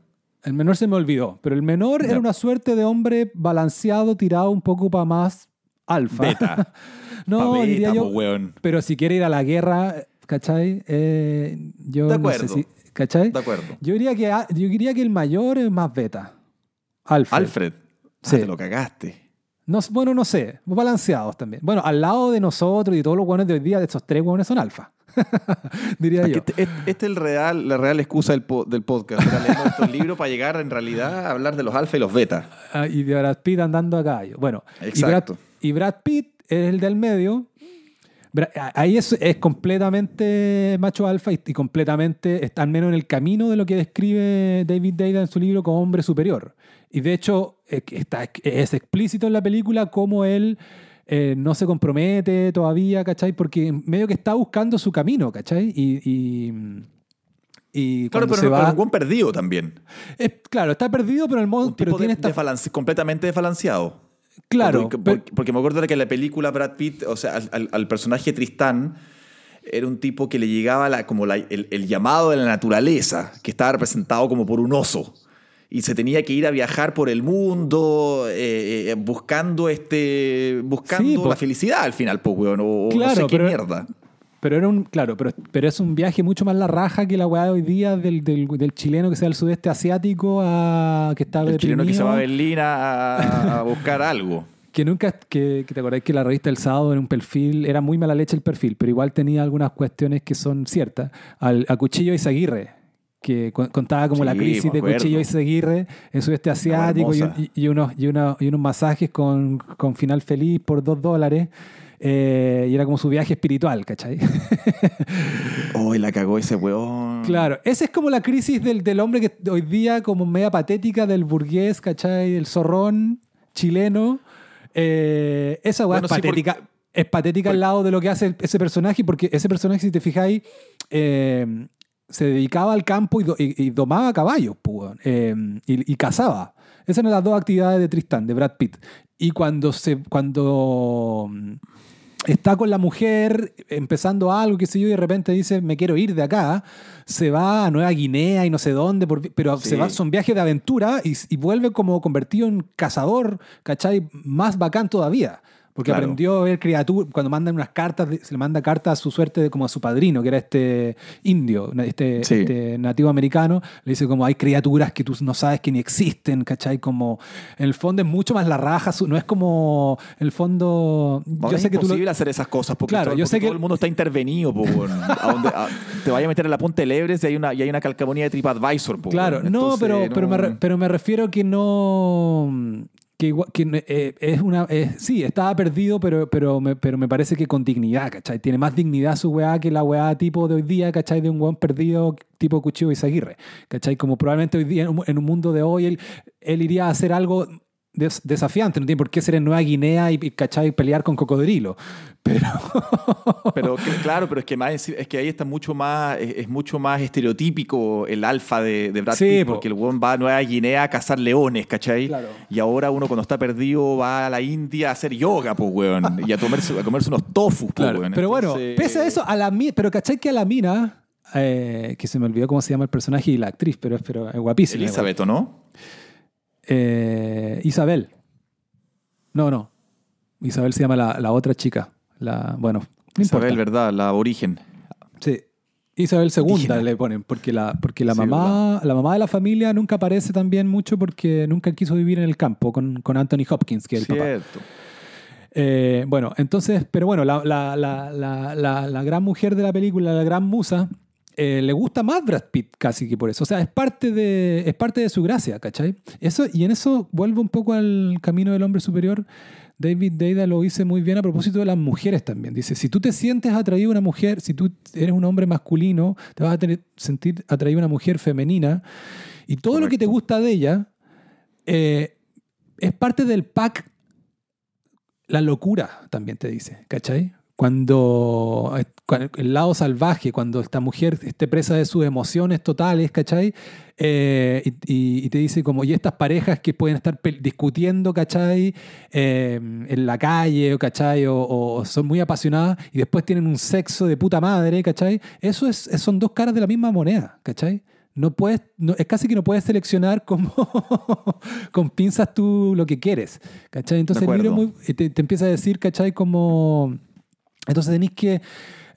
El menor se me olvidó, pero el menor era una suerte de hombre balanceado, tirado un poco para más alfa. Beta. no, diría yo. weón. Pero si quiere ir a la guerra, ¿cachai? Eh, yo De no sé acuerdo. si- ¿Cachai? De acuerdo. Yo diría, que, a- yo diría que el mayor es más beta. Alfred. Alfred. Ah, Sí. te lo cagaste. No, bueno, no sé. Balanceados también. Bueno, al lado de nosotros y de todos los buenos de hoy día, de estos tres buenos son alfa. diría Aquí yo. Este, este- este es el real, la real excusa del, po- del podcast. Leer estos libros para llegar en realidad a hablar de los alfa y los beta. Ah, y de Brad Pitt andando a caballo. Bueno, y Brad, Exacto. y Brad Pitt es el del medio. Ahí es, es completamente macho alfa y, y completamente, está al menos en el camino de lo que describe David Data en su libro como hombre superior. Y de hecho, está, es explícito en la película cómo él eh, no se compromete todavía, ¿cachai? Porque medio que está buscando su camino, ¿cachai? Y, y, y Claro, pero, se pero va... un buen perdido también. es- claro, está perdido, pero, el modo, Un pero tipo tiene de- esta... desbalance- completamente desbalanceado. claro, Porque, pero- me acuerdo de que en la película Brad Pitt, o sea, al, al- al personaje Tristán, era un tipo que le llegaba la- como la- el, el llamado de la naturaleza, que estaba representado como por un oso. Y se tenía que ir a viajar por el mundo eh, eh, buscando este buscando Sí, la felicidad al final, pues, weón. O, no Claro, sé qué pero- mierda. Pero era un, claro, pero, pero es un viaje mucho más la raja que la weá de hoy día del, del, del chileno que sea del sudeste asiático a que está El chileno que se va a Berlín a, a buscar algo. que nunca, que, que te acordás que la revista El Sábado en un perfil, era muy mala leche el perfil, pero igual tenía algunas cuestiones que son ciertas. Al, a Cuchillo Izaguirre, que contaba como la crisis de. Cuchillo Izaguirre en sudeste asiático y, y- y unos, y, unos, y unos masajes con, con final feliz por dos dólares. eh, y era como su viaje espiritual, ¿cachai? Hoy la cagó ese weón. Claro, esa es como la crisis del, del hombre que hoy día como media patética del burgués, ¿cachai? El zorrón chileno. Eh, esa weá Bueno, es sí, patética. porque- es patética al lado de lo que hace ese personaje, porque ese personaje, si te fijáis, eh, se dedicaba al campo y, do- y- y domaba caballos, pues, eh, y, y cazaba. Esas eran las dos actividades de Tristán, de Brad Pitt. Y cuando se. cuando mm, está con la mujer empezando algo, qué sé yo, y de repente dice, me quiero ir de acá, se va a Nueva Guinea y no sé dónde, pero Sí. se va, son viajes de aventura y, y vuelve como convertido en cazador, ¿cachai? Más bacán todavía. Porque Claro. aprendió a ver criaturas, cuando mandan unas cartas, se le manda cartas a su suerte de, como a su padrino, que era este indio, este, Sí. este nativo americano, le dice como hay criaturas que tú no sabes que ni existen, ¿cachai? Como, en el fondo es mucho más la raja, no es como, en el fondo, Ahora yo es sé que tú lo- hacer esas cosas porque, Claro, todo, yo porque sé que- todo el mundo está intervenido. po, weón. a donde, a- te vaya a meter en la punta del Everest y hay una, y hay una calcamonía de TripAdvisor. po, Claro, weón. no, Entonces, pero, pero, me no- re- pero me refiero que no. Que, no- eh, es una. eh, sí, estaba perdido, pero, pero, me, pero me parece que con dignidad, ¿cachai? Tiene más dignidad su weá que la weá tipo de hoy día, ¿cachai? De un weón perdido tipo Cuchillo Izaguirre, ¿cachai? Como probablemente hoy día, en un mundo de hoy, él, él iría a hacer algo des- desafiante, no tiene por qué ser en Nueva Guinea y, y, ¿cachai? Pelear con cocodrilo. Pero. Pero que- claro, pero es que, más, es que ahí está mucho más, es, es mucho más estereotípico el alfa de, de Brad Sí, Pitt, po. porque el weón va a Nueva Guinea a cazar leones, ¿cachai? Claro. Y ahora uno cuando está perdido va a la India a hacer yoga, pues, weón, y a comerse, a comerse unos tofus, pues, weón. Pero bueno, pese a eso, a la pero ¿cachai que a la mina, eh, que se me olvidó cómo se llama el personaje y la actriz, pero, pero es guapísima. Elizabeth, ¿o no? Eh, Isabel. No, no. Isabel se llama la, la otra chica. La, bueno, no Isabel, importa. ¿verdad? La aborigen. Sí. Isabel II le ponen, porque la, porque la Sí, mamá, la mamá de la familia nunca aparece también mucho porque nunca quiso vivir en el campo con, con Anthony Hopkins, que es el papá. Cierto. Eh, bueno, entonces, pero bueno, la- la- la- la gran mujer de la película, la gran musa, eh, le gusta más Brad Pitt casi que por eso. O sea, es parte de, es parte de su gracia, ¿cachai? Eso, y en eso vuelvo un poco al camino del hombre superior. David Deida lo dice muy bien a propósito de las mujeres también. Dice, si tú te sientes atraído a una mujer, si tú eres un hombre masculino, te vas a tener- sentir atraído a una mujer femenina. Y todo lo que te gusta de ella eh, es parte del pack la locura también te dice, ¿cachai? Cuando, cuando el lado salvaje, cuando esta mujer esté presa de sus emociones totales, ¿cachai? Eh, y, te dice como, y estas parejas que pueden estar discutiendo, ¿cachai? Eh, en la calle, ¿cachai? O, o son muy apasionadas y después tienen un sexo de puta madre, ¿cachai? Eso es, son dos caras de la misma moneda, ¿cachai? No puedes, no- es casi que no puedes seleccionar como con pinzas tú lo que quieres, ¿cachai? Entonces el libro muy- te, te empieza a decir, ¿cachai? Como... Entonces tenéis que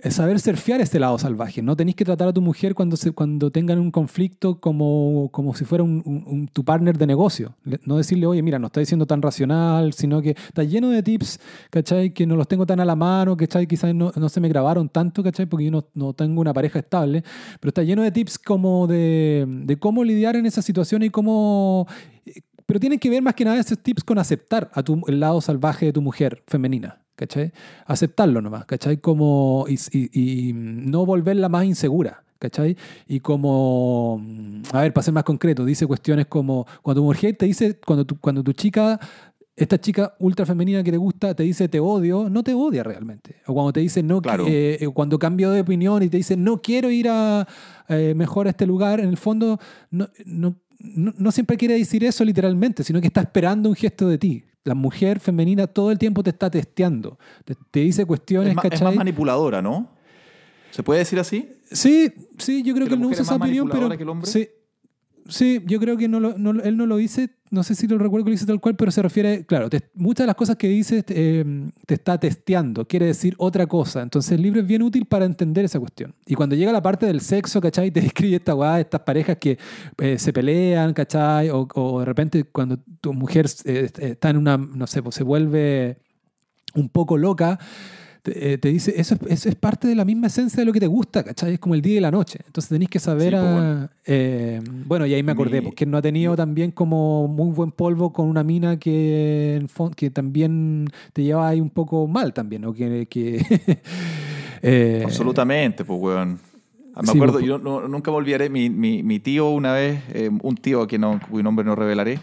eh, saber surfear este lado salvaje. No tenéis que tratar a tu mujer cuando, se, cuando tengan un conflicto como, como si fuera un, un- un- tu partner de negocio. No decirle, oye, mira, no está diciendo tan racional, sino que está lleno de tips, ¿cachai? Que no los tengo tan a la mano, ¿cachai? Quizás no, no se me grabaron tanto, ¿cachai? Porque yo no, no tengo una pareja estable, pero está lleno de tips como de, de cómo lidiar en esa situación y cómo... Pero tienen que ver más que nada esos tips con aceptar a tu, el lado salvaje de tu mujer femenina. ¿Cachai? Aceptarlo nomás, ¿cachai? Como, y, y- y no volverla más insegura, ¿cachai? Y como, a ver, para ser más concreto, dice cuestiones como, cuando tu mujer te dice, cuando tu, cuando tu chica, esta chica ultra femenina que te gusta, te dice te odio, no te odia realmente. O cuando te dice no, Claro. eh, eh, cuando cambio de opinión y te dice no quiero ir a eh, mejor a este lugar, en el fondo no, no, no, no siempre quiere decir eso literalmente, sino que está esperando un gesto de ti. La mujer femenina todo el tiempo te está testeando, te, te dice cuestiones, Es más, es más manipuladora, ¿no? ¿Se puede decir así? Sí, sí, yo creo ¿Que él no usa es esa opinión, pero. manipuladora que el hombre? Sí, sí, yo creo que no lo- no lo- él no lo dice, no sé si lo recuerdo que lo dice tal cual, pero se refiere, claro, muchas de las cosas que dice eh, te está testeando, quiere decir otra cosa. Entonces el libro es bien útil para entender esa cuestión. Y cuando llega la parte del sexo, ¿cachai? Te describe esta weá, estas parejas que eh, se pelean, ¿cachai? O, o de repente cuando tu mujer eh, está en una, no sé, pues se vuelve un poco loca, te, eh, te dice, eso es, eso es parte de la misma esencia de lo que te gusta, ¿cachai? Es como el día y la noche. Entonces tenéis que saber... Sí, pues, bueno. eh, bueno, y ahí me acordé, Mi- porque no ha tenido también como muy buen polvo con una mina que, que también te lleva ahí un poco mal también, ¿o Que... que eh, Absolutamente, pues, weón. Ah, Me Sí, acuerdo, pues, yo no- nunca me olvidaré, mi, mi- mi tío una vez, eh, un tío que no, cuyo nombre no revelaré,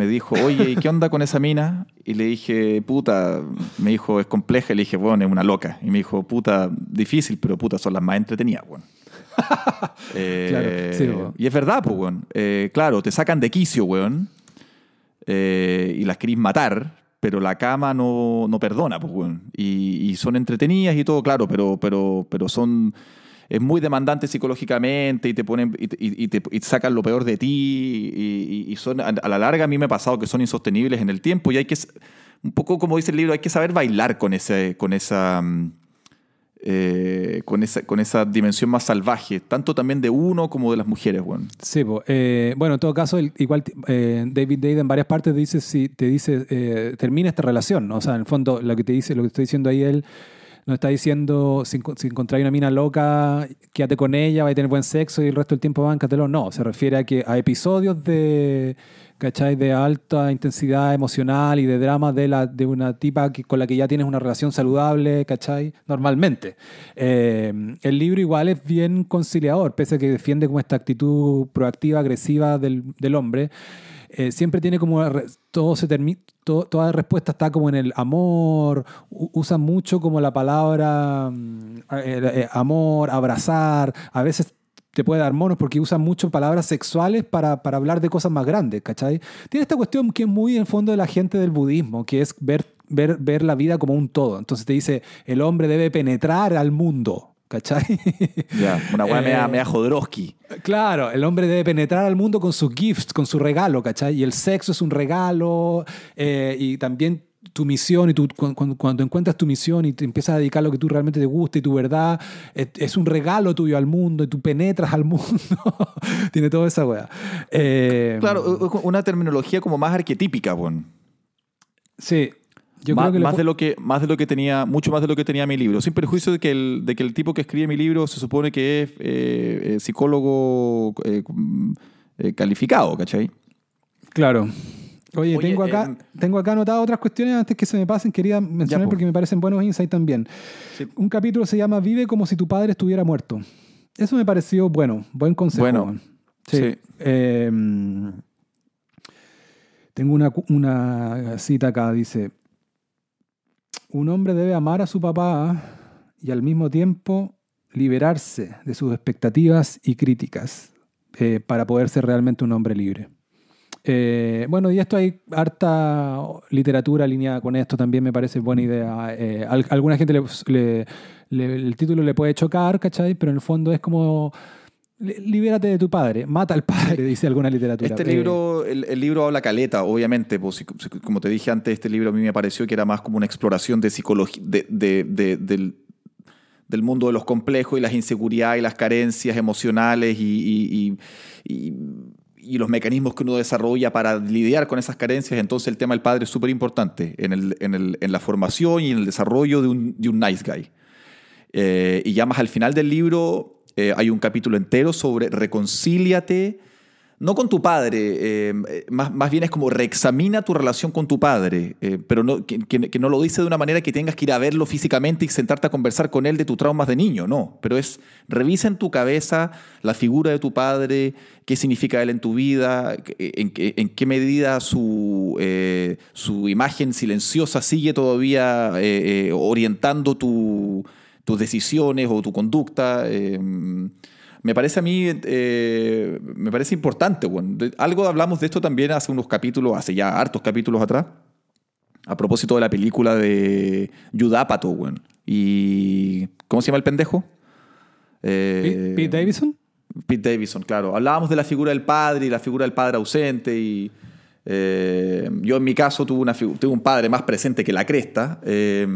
me dijo, oye, ¿y qué onda con esa mina? Y le dije, puta, me dijo, es compleja. Y le dije, bueno, es una loca. Y me dijo, puta, difícil, pero puta, son las más entretenidas, weón. Eh, Claro, sí, weón. Y es verdad, pues, weón. Eh, claro, te sacan de quicio, weón. eh, y las querís matar, pero la cama no, no perdona, pues, weón. Y, y son entretenidas y todo, claro, pero, pero, pero son... Es muy demandante psicológicamente y te ponen y, te- sacan lo peor de ti y, son a, la larga a mí me ha pasado que son insostenibles en el tiempo y hay que un poco como dice el libro hay que saber bailar con ese con esa mm, eh, con esa con esa dimensión más salvaje tanto también de uno como de las mujeres weón. Sí. Eh, bueno, en todo caso, igual eh, David Dade en varias partes dice, si, te dice, eh, termina esta relación, ¿no? O sea, en el fondo, lo que te dice, lo que estoy diciendo ahí él, no está diciendo, si, si encontráis una mina loca, quédate con ella, va a tener buen sexo y el resto del tiempo báncatelo. No, se refiere a que a episodios de, ¿cachai? De alta intensidad emocional y de drama de, la, de una tipa que, con la que ya tienes una relación saludable, ¿cachai? Normalmente. Eh, el libro igual es bien conciliador, pese a que defiende como esta actitud proactiva, agresiva del, del hombre. Eh, siempre tiene como todo se termina toda respuesta está como en el amor usa mucho como la palabra mm, eh, eh, amor abrazar a veces te puede dar monos porque usa mucho palabras sexuales para, para hablar de cosas más grandes, ¿cachai? Tiene esta cuestión que es muy en fondo de la gente del budismo, que es ver, ver, ver la vida como un todo. Entonces te dice, el hombre debe penetrar al mundo, ¿cachai? Ya, una weá Eh, mea Jodorowsky. Claro, el hombre debe penetrar al mundo con sus gifts, con su regalo, ¿cachai? Y el sexo es un regalo eh, y también tu misión y tu, cuando, cuando encuentras tu misión y te empiezas a dedicar lo que tú realmente te gusta y tu verdad es, es un regalo tuyo al mundo y tú penetras al mundo. Tiene toda esa weá. Eh, Claro, una terminología como más arquetípica, bueno. Sí. Yo más, creo que le más po- de lo que más de lo que tenía mucho más de lo que tenía mi libro sin perjuicio de que el, de que el tipo que escribe mi libro se supone que es eh, eh, psicólogo eh, mm, eh, calificado ¿cachai? Claro. Oye, Oye, tengo, acá, tengo acá anotadas otras cuestiones antes que se me pasen. Quería mencionar po. porque me parecen buenos insights también. Sí. Un capítulo se llama Vive como si tu padre estuviera muerto. Eso me pareció bueno, buen consejo. Bueno. Sí. sí. Em, tengo una, una cita acá, dice, un hombre debe amar a su papá y al mismo tiempo liberarse de sus expectativas y críticas eh, para poder ser realmente un hombre libre. Eh, bueno, y esto hay harta literatura alineada con esto, también me parece buena idea. Eh, al- alguna gente le, le- el título le puede chocar, ¿cachai? Pero en el fondo es como, libérate de tu padre, mata al padre, dice alguna literatura. Este Eh, libro, el, el libro habla caleta, obviamente, pues, como te dije antes, este libro a mí me pareció que era más como una exploración de psicología, de, de- de- del, del mundo de los complejos y las inseguridades y las carencias emocionales y, y- y- y- y los mecanismos que uno desarrolla para lidiar con esas carencias. Entonces el tema del padre es súper importante en, el- en el- en la formación y en el desarrollo de un, de un nice guy. Eh, y ya más al final del libro eh, hay un capítulo entero sobre reconcíliate, no con tu padre, eh, más, más bien es como reexamina tu relación con tu padre, eh, pero no, que, no lo dice de una manera que tengas que ir a verlo físicamente y sentarte a conversar con él de tus traumas de niño, no, pero es revisa en tu cabeza la figura de tu padre, qué significa él en tu vida, en, qué- medida su, su imagen silenciosa sigue todavía orientando tu- tus decisiones o tu conducta. eh, me parece a mí, eh, me parece importante. bueno. Algo hablamos de esto también hace unos capítulos, hace ya hartos capítulos atrás, a propósito de la película de Yudápato, bueno. Y, ¿cómo se llama el pendejo? Eh, Pete Davidson. Pete Davidson, claro. Hablábamos de la figura del padre y la figura del padre ausente. Y eh, yo, en mi caso, tuve, una figu- tuve un padre más presente que la cresta. eh,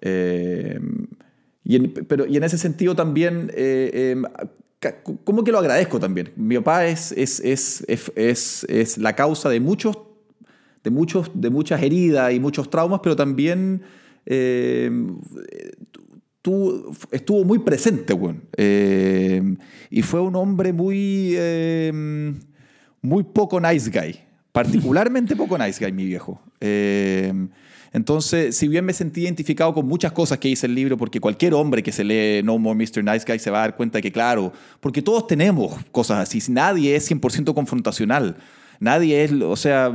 eh, y, en, pero, y en ese sentido también, eh, ca- ¿cómo que lo agradezco también? Mi papá es, es, es, es, es, la causa de muchos de, muchos, de muchas heridas y muchos traumas, pero también eh, tu- estuvo muy presente, weón. Eh, y fue un hombre muy, muy poco nice guy. Particularmente poco nice guy, mi viejo. Entonces, si bien me sentí identificado con muchas cosas que dice el libro, porque cualquier hombre que se lee No More Mr. Nice Guy se va a dar cuenta que, claro, porque todos tenemos cosas así. Nadie es 100% confrontacional. Nadie es, o sea,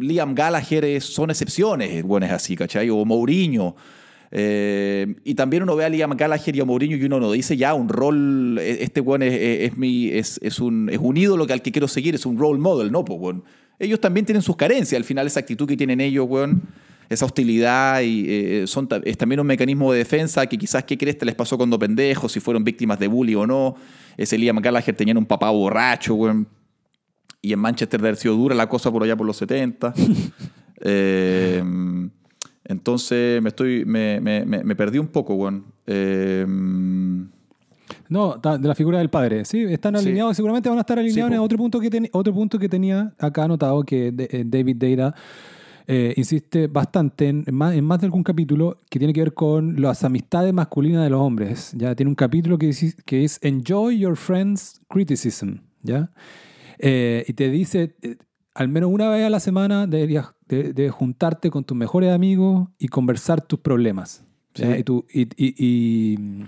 Liam Gallagher es- son excepciones, buenas así, ¿cachai? O Mourinho. Eh, y también uno ve a Liam Gallagher y a Mourinho y uno no dice ya un rol, e- este weón es, es, es mi, es, es un, es un ídolo al que quiero seguir, es un role model, ¿no? Pues, weón. Ellos también tienen sus carencias, al final esa actitud que tienen ellos, weón, esa hostilidad y, eh, son, ta- es también un mecanismo de defensa que quizás qué crees te les pasó cuando pendejos, si fueron víctimas de bullying o no. Ese Liam Gallagher tenía un papá borracho, weón. Y en Manchester debe haber sido dura la cosa por allá por los 70. Eh, entonces me estoy me, me- me- me perdí un poco, weón. Eh, No, de la figura del padre. Sí, están Sí. alineados. Seguramente van a estar alineados po. en otro punto que ten- otro punto que tenía acá anotado que eh, David Data eh, insiste bastante en, en más, en más de algún capítulo que tiene que ver con las amistades masculinas de los hombres. Ya tiene un capítulo que, dice- que es Enjoy Your Friends Criticism. ¿ya? Eh, y te dice, eh, al menos una vez a la semana deberías de, de juntarte con tus mejores amigos y conversar tus problemas. Sí. Y, tú- y- y-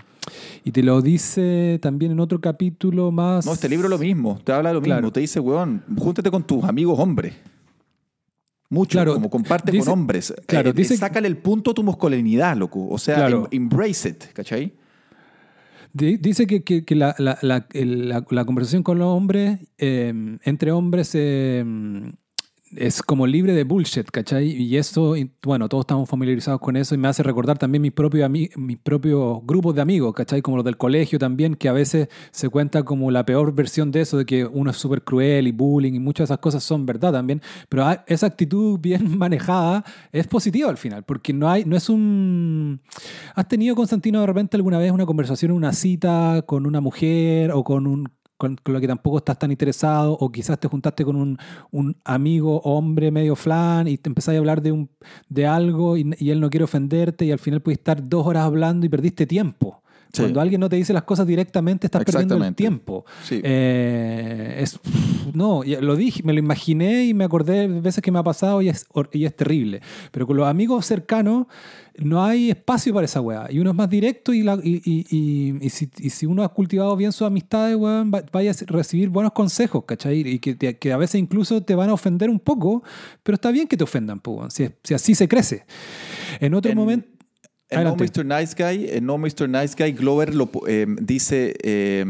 y- te lo dice también en otro capítulo más. no, este libro es lo mismo, te habla de lo mismo, Claro. te dice, weón, júntate con tus amigos hombres. Mucho, Claro, como comparte dice- con hombres. claro, Eh, dice- sácale el punto a tu masculinidad, loco. O sea, Claro. em- embrace it, ¿cachai? Di- Dice que, que- que la, la- la- la- la conversación con los hombres, eh, entre hombres, eh, es como libre de bullshit, ¿cachai? Y eso, y, bueno, todos estamos familiarizados con eso y me hace recordar también mis propios, mis propios grupos de amigos, ¿cachai? Como los del colegio también, que a veces se cuenta como la peor versión de eso, de que uno es súper cruel y bullying y muchas de esas cosas son verdad también, pero esa actitud bien manejada es positiva al final, porque no, hay, no es un... ¿Has tenido, Constantino, de repente alguna vez una conversación, una cita con una mujer o con un con, con lo que tampoco estás tan interesado, o quizás te juntaste con un, un amigo hombre medio flan y te empezáis a hablar de, un, de algo y, y él no quiere ofenderte y al final puedes estar dos horas hablando y perdiste tiempo. Sí. Cuando alguien no te dice las cosas directamente, estás perdiendo el tiempo. Sí. Eh, es, no, lo dije, me lo imaginé y me acordé de veces que me ha pasado y es, y es terrible. Pero con los amigos cercanos no hay espacio para esa weá. Y uno es más directo y, la- y, y- si, y si uno ha cultivado bien sus amistades, weón, va- vaya a recibir buenos consejos, ¿cachai? Y que, te- que a veces incluso te van a ofender un poco, pero está bien que te ofendan, weón, si, si así se crece. En otro En- momento... En No. Mr. Nice Guy, en No Mr. Nice Guy, Glover lo, eh, dice eh,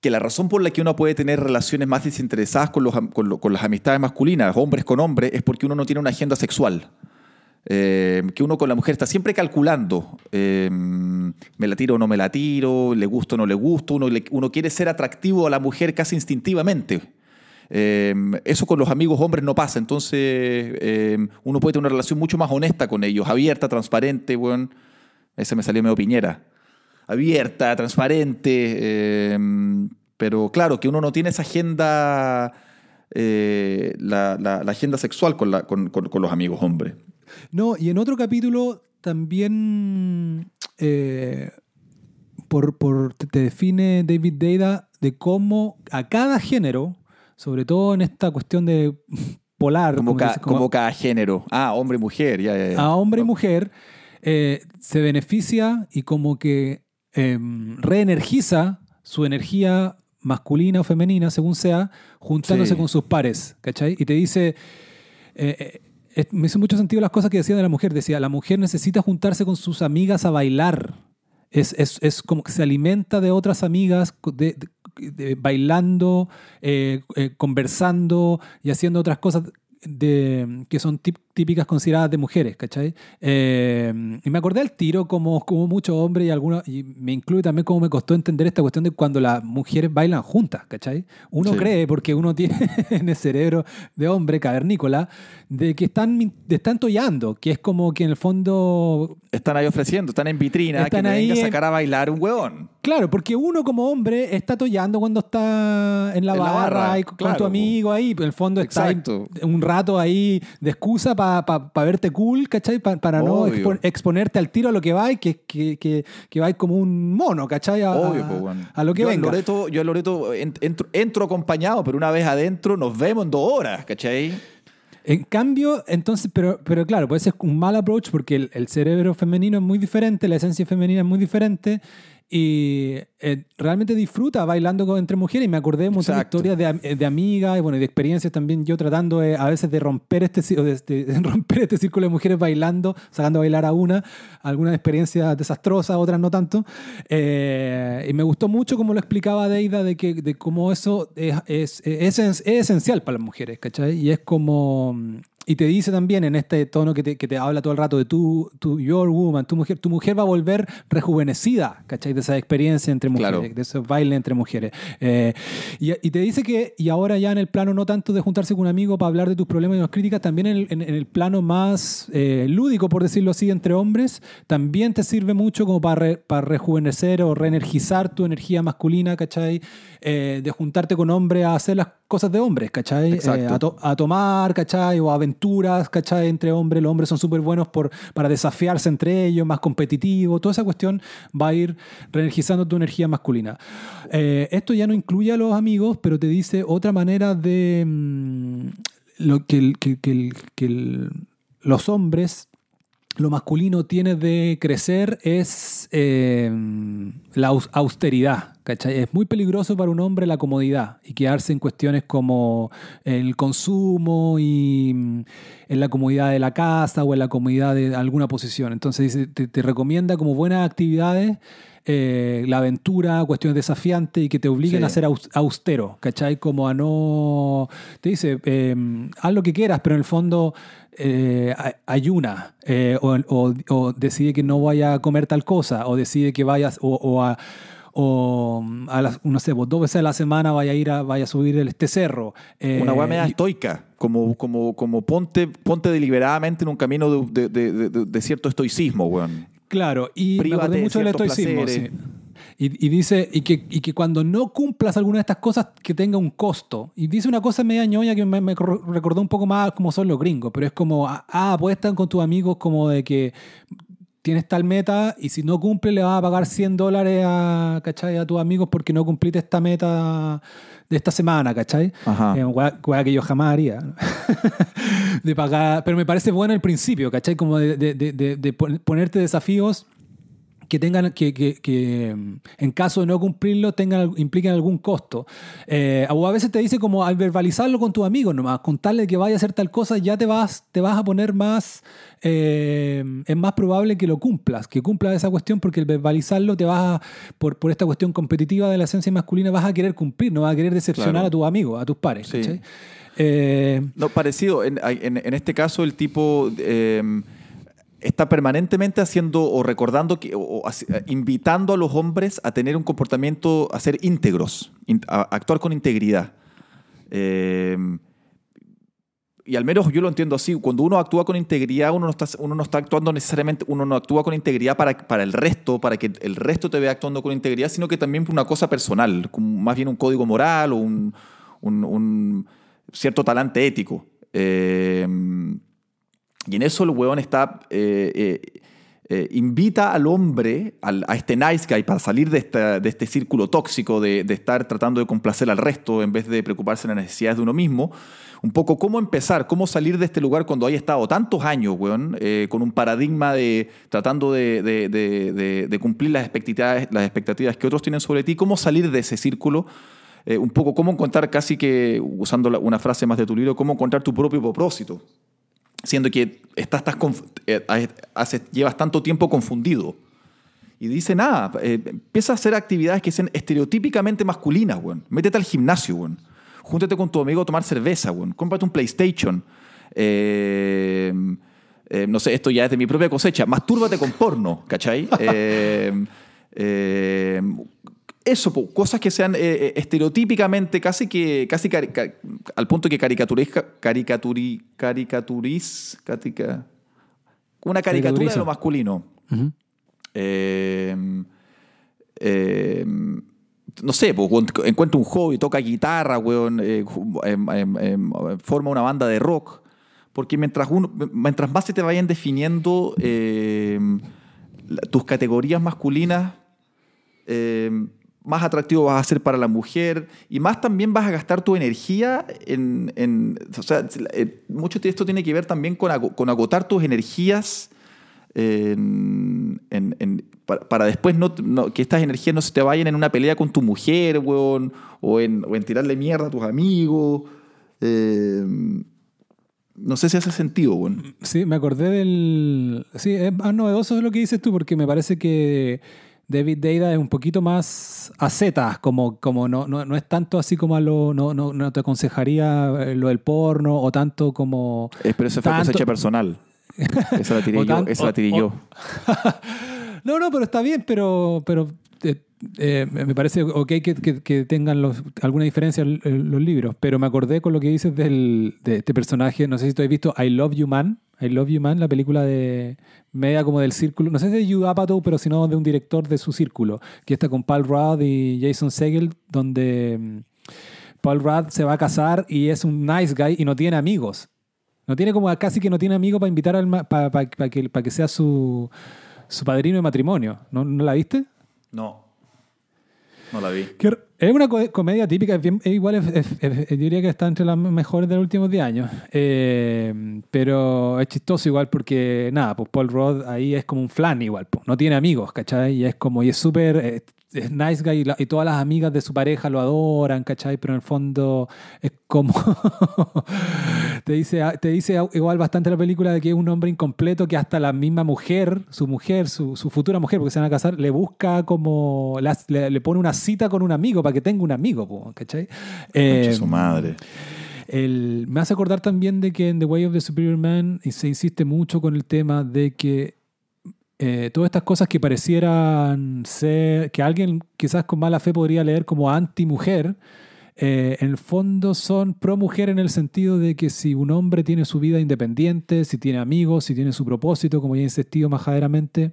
que la razón por la que uno puede tener relaciones más desinteresadas con, los con, lo- con las amistades masculinas, hombres con hombres, es porque uno no tiene una agenda sexual. Eh, que uno con la mujer está siempre calculando, eh, me la tiro o no me la tiro, le gusto o no le gusto, uno, le- uno quiere ser atractivo a la mujer casi instintivamente. Eh, eso con los amigos hombres no pasa, entonces eh, uno puede tener una relación mucho más honesta con ellos, abierta, transparente, weón. Ese me salió medio piñera. Abierta, transparente, eh, pero claro, que uno no tiene esa agenda, eh, la, agenda sexual con, los amigos hombres. No, y en otro capítulo también eh, por- te define David Deida de cómo a cada género, sobre todo en esta cuestión de polar, Como, como ca- dice, como como cada género. Ah, hombre y mujer, ya, ya, ya. a hombre y mujer, eh, se beneficia y como que eh, reenergiza su energía masculina o femenina, según sea, juntándose Sí. con sus pares, ¿cachai? Y te dice, eh, eh, me hizo mucho sentido las cosas que decía de la mujer. Decía, la mujer necesita juntarse con sus amigas a bailar. Es, es- es como que se alimenta de otras amigas, de- de- de- bailando, eh, eh, conversando y haciendo otras cosas de, que son tip- típicas consideradas de mujeres, ¿cachai? Eh, y me acordé al tiro como, como muchos hombres y algunos, y me incluye también cómo me costó entender esta cuestión de cuando las mujeres bailan juntas, ¿cachai? Uno Sí. cree, porque uno tiene en el cerebro de hombre cavernícola, de que están, están tollando, que es como que en el fondo Están ahí ofreciendo, están en vitrina, Están que ahí venga a sacar a bailar un huevón. Claro, porque uno como hombre está tollando cuando está en la En la barra, y con claro, tu amigo ahí. En el fondo está Exacto. un rato ahí de excusa para verte cool, ¿cachai? Pa- para no expo- exponerte al tiro a lo que va y que, que, que, que va como un mono, ¿cachai? A, Obvio, pues, a lo que yo venga. Loreto, yo a Loreto en- entro, entro acompañado, pero una vez adentro nos vemos en dos horas, ¿cachai? En cambio, entonces, pero, pero claro, puede ser un mal approach porque el, el cerebro femenino es muy diferente, la esencia femenina es muy diferente y eh, realmente disfruta bailando con- entre mujeres. Y me acordé de de Exacto. historias de, am- de amigas y, bueno, de experiencias también yo tratando eh, a veces de romper, este, de, de- de romper este círculo de mujeres bailando, sacando a bailar a una, algunas experiencias desastrosas, otras no tanto. Eh, y me gustó mucho cómo lo explicaba Deida de, que, de cómo eso es, es, es, es esencial para las mujeres, ¿cachai? Y es como... Y te dice también en este tono que te, que te habla todo el rato de tu, tu your woman, tu mujer, tu mujer va a volver rejuvenecida, ¿cachai? De esa experiencia entre mujeres, Claro. de ese baile entre mujeres. Eh, y, y te dice que, y ahora ya en el plano no tanto de juntarse con un amigo para hablar de tus problemas y las críticas, también en el, en- en el plano más eh, lúdico, por decirlo así, entre hombres, también te sirve mucho como para, re- para rejuvenecer o reenergizar tu energía masculina, ¿cachai? Eh, de juntarte con hombres a hacer las cosas de hombres, ¿cachai? A, to- a tomar, ¿cachai? O ¿cachai? Entre hombres, los hombres son súper buenos por, para desafiarse entre ellos, más competitivo, toda esa cuestión va a ir reenergizando tu energía masculina. Eh, esto ya no incluye a los amigos, pero te dice otra manera de mm, lo que, los hombres lo masculino tiene de crecer es eh, la aus- austeridad. Es muy peligroso para un hombre la comodidad y quedarse en cuestiones como el consumo y mm, en la comodidad de la casa o en la comodidad de alguna posición. Entonces te, te recomienda como buenas actividades eh, la aventura, cuestiones desafiantes y que te obliguen Sí. a ser aus- austero, ¿cachai? Como a no... Te dice, eh, haz lo que quieras, pero en el fondo eh, ayuna eh, o, o- o decide que no vaya a comer tal cosa o decide que vayas o, o a... O a las, no sé, dos veces a la semana vaya a ir a, vaya a subir este cerro. Eh, Una weá media estoica, como, como, como ponte, ponte deliberadamente en un camino de, de- de- de- de cierto estoicismo, weón. Claro, y me acordé mucho del estoicismo. sí. Y, y dice, y que, y que cuando no cumplas alguna de estas cosas, que tenga un costo. Y dice una cosa media ñoña que me, me cor- recordó un poco más como son los gringos, pero es como, ah, ah, apuestan con tus amigos como de que tienes tal meta y si no cumple le vas a pagar 100 dólares a, ¿cachai? a tus amigos porque no cumpliste esta meta de esta semana, ¿cachai? Ajá. Eh, que yo jamás haría. ¿no? de pagar, pero me parece bueno el principio, ¿cachai? Como de, de- de- de- de pon- ponerte desafíos que tengan que, que- que, en caso de no cumplirlo tengan impliquen algún costo Eh, o a veces te dice como al verbalizarlo con tus amigos nomás contarle que vaya a hacer tal cosa ya te vas te vas a poner más eh, es más probable que lo cumplas que cumplas esa cuestión porque el verbalizarlo te vas a, por, por esta cuestión competitiva de la esencia masculina vas a querer cumplir no vas a querer decepcionar Claro. a tus amigos a tus pares Sí. Eh, No, parecido. En, en- en este caso, el tipo está permanentemente haciendo o recordando, que, o, o haci- invitando a los hombres a tener un comportamiento, a ser íntegros, a, actuar con integridad. Eh, y al menos yo lo entiendo así. Cuando uno actúa con integridad, uno no está, uno no está actuando necesariamente, uno no actúa con integridad para, para el resto, para que el resto te vea actuando con integridad, sino que también por una cosa personal, más bien un código moral o un, cierto talante ético. Eh, y en eso el huevón está. eh, eh, eh, invita al hombre, al- a este nice guy, para salir de, esta- de este círculo tóxico de, de estar tratando de complacer al resto en vez de preocuparse de las necesidades de uno mismo. Un poco cómo empezar, cómo salir de este lugar cuando hay estado tantos años, weón, eh, con un paradigma de tratando de, de- cumplir las expectativas, las expectativas que otros tienen sobre ti, cómo salir de ese círculo. Eh, un poco cómo encontrar, casi que usando una frase más de tu libro, cómo encontrar tu propio propósito siendo que estás, eh, hace- llevas tanto tiempo confundido. Y dice, nada, eh, empieza a hacer actividades que sean estereotípicamente masculinas, weón. Métete al gimnasio, weón. Júntate con tu amigo a tomar cerveza, weón. Cómprate un PlayStation. Eh, no sé, esto ya es de mi propia cosecha. Mastúrbate con porno, ¿cachai? Eso, po, cosas que sean eh, eh, estereotípicamente, casi que, casi cari- al punto que caricaturiz, caricaturi, caricaturiz, catica- una caricatura de lo masculino. Eh, eh, no sé, encuentra un hobby, toca guitarra, weón, eh, em, em, em, forma una banda de rock. Porque mientras, uno, mientras más se te vayan definiendo tus categorías masculinas, eh, más atractivo vas a ser para la mujer y más también vas a gastar tu energía en... en- o sea, eh, mucho de esto tiene que ver también con, con agotar tus energías en- en- para, para después no, que estas energías no se te vayan en una pelea con tu mujer, weón, o en, o en tirarle mierda a tus amigos. Eh, no sé si hace sentido, weón. Sí, me acordé del... Sí, es más novedoso lo que dices tú, porque me parece que David Deida es un poquito más a zetas, como, como no, no, no es tanto así como a lo... No, no, no te aconsejaría eh, lo del porno, o tanto como... Eh, pero esa fue Tanto- cosecha personal. Esa la tiré yo. tan- Esa o- la tiré o- yo. No, no, pero está bien, pero, pero eh, eh, me parece ok que, que- tengan los- alguna diferencia el- los libros, pero me acordé con lo que dices del, de este personaje, no sé si tú has visto I Love You Man, I Love You Man, la película de media como del círculo, no sé si de Judd Apatow, pero sino de un director de su círculo, que está con Paul Rudd y Jason Segel, donde mm, Paul Rudd se va a casar y es un nice guy y no tiene amigos. No tiene como casi que no tiene amigos para invitar al para que, pa que sea su, su padrino de matrimonio. ¿No, ¿No la viste? No. No la vi. Es una co- comedia típica, es bien- igual, diría que está entre las mejores de los últimos 10 años. Eh, pero es chistoso igual porque, nada, pues Paul Rudd ahí es como un flan igual, pues, no tiene amigos, ¿cachai? Y es como, y es súper, eh, es nice guy y, todas las amigas de su pareja lo adoran, ¿cachai? Pero en el fondo es como, te, dice, te dice igual bastante la película de que es un hombre incompleto que hasta la misma mujer, su mujer, su, futura mujer, porque se van a casar, le busca como, le, le pone una cita con un amigo para que tenga un amigo, po, ¿cachai? Eh, su madre. el- me hace acordar también de que en The Way of the Superior Man se insiste mucho con el tema de que eh, todas estas cosas que parecieran ser, que alguien quizás con mala fe podría leer como anti-mujer, eh, en el fondo son pro-mujer en el sentido de que si un hombre tiene su vida independiente, si tiene amigos, si tiene su propósito, como ya he insistido majaderamente,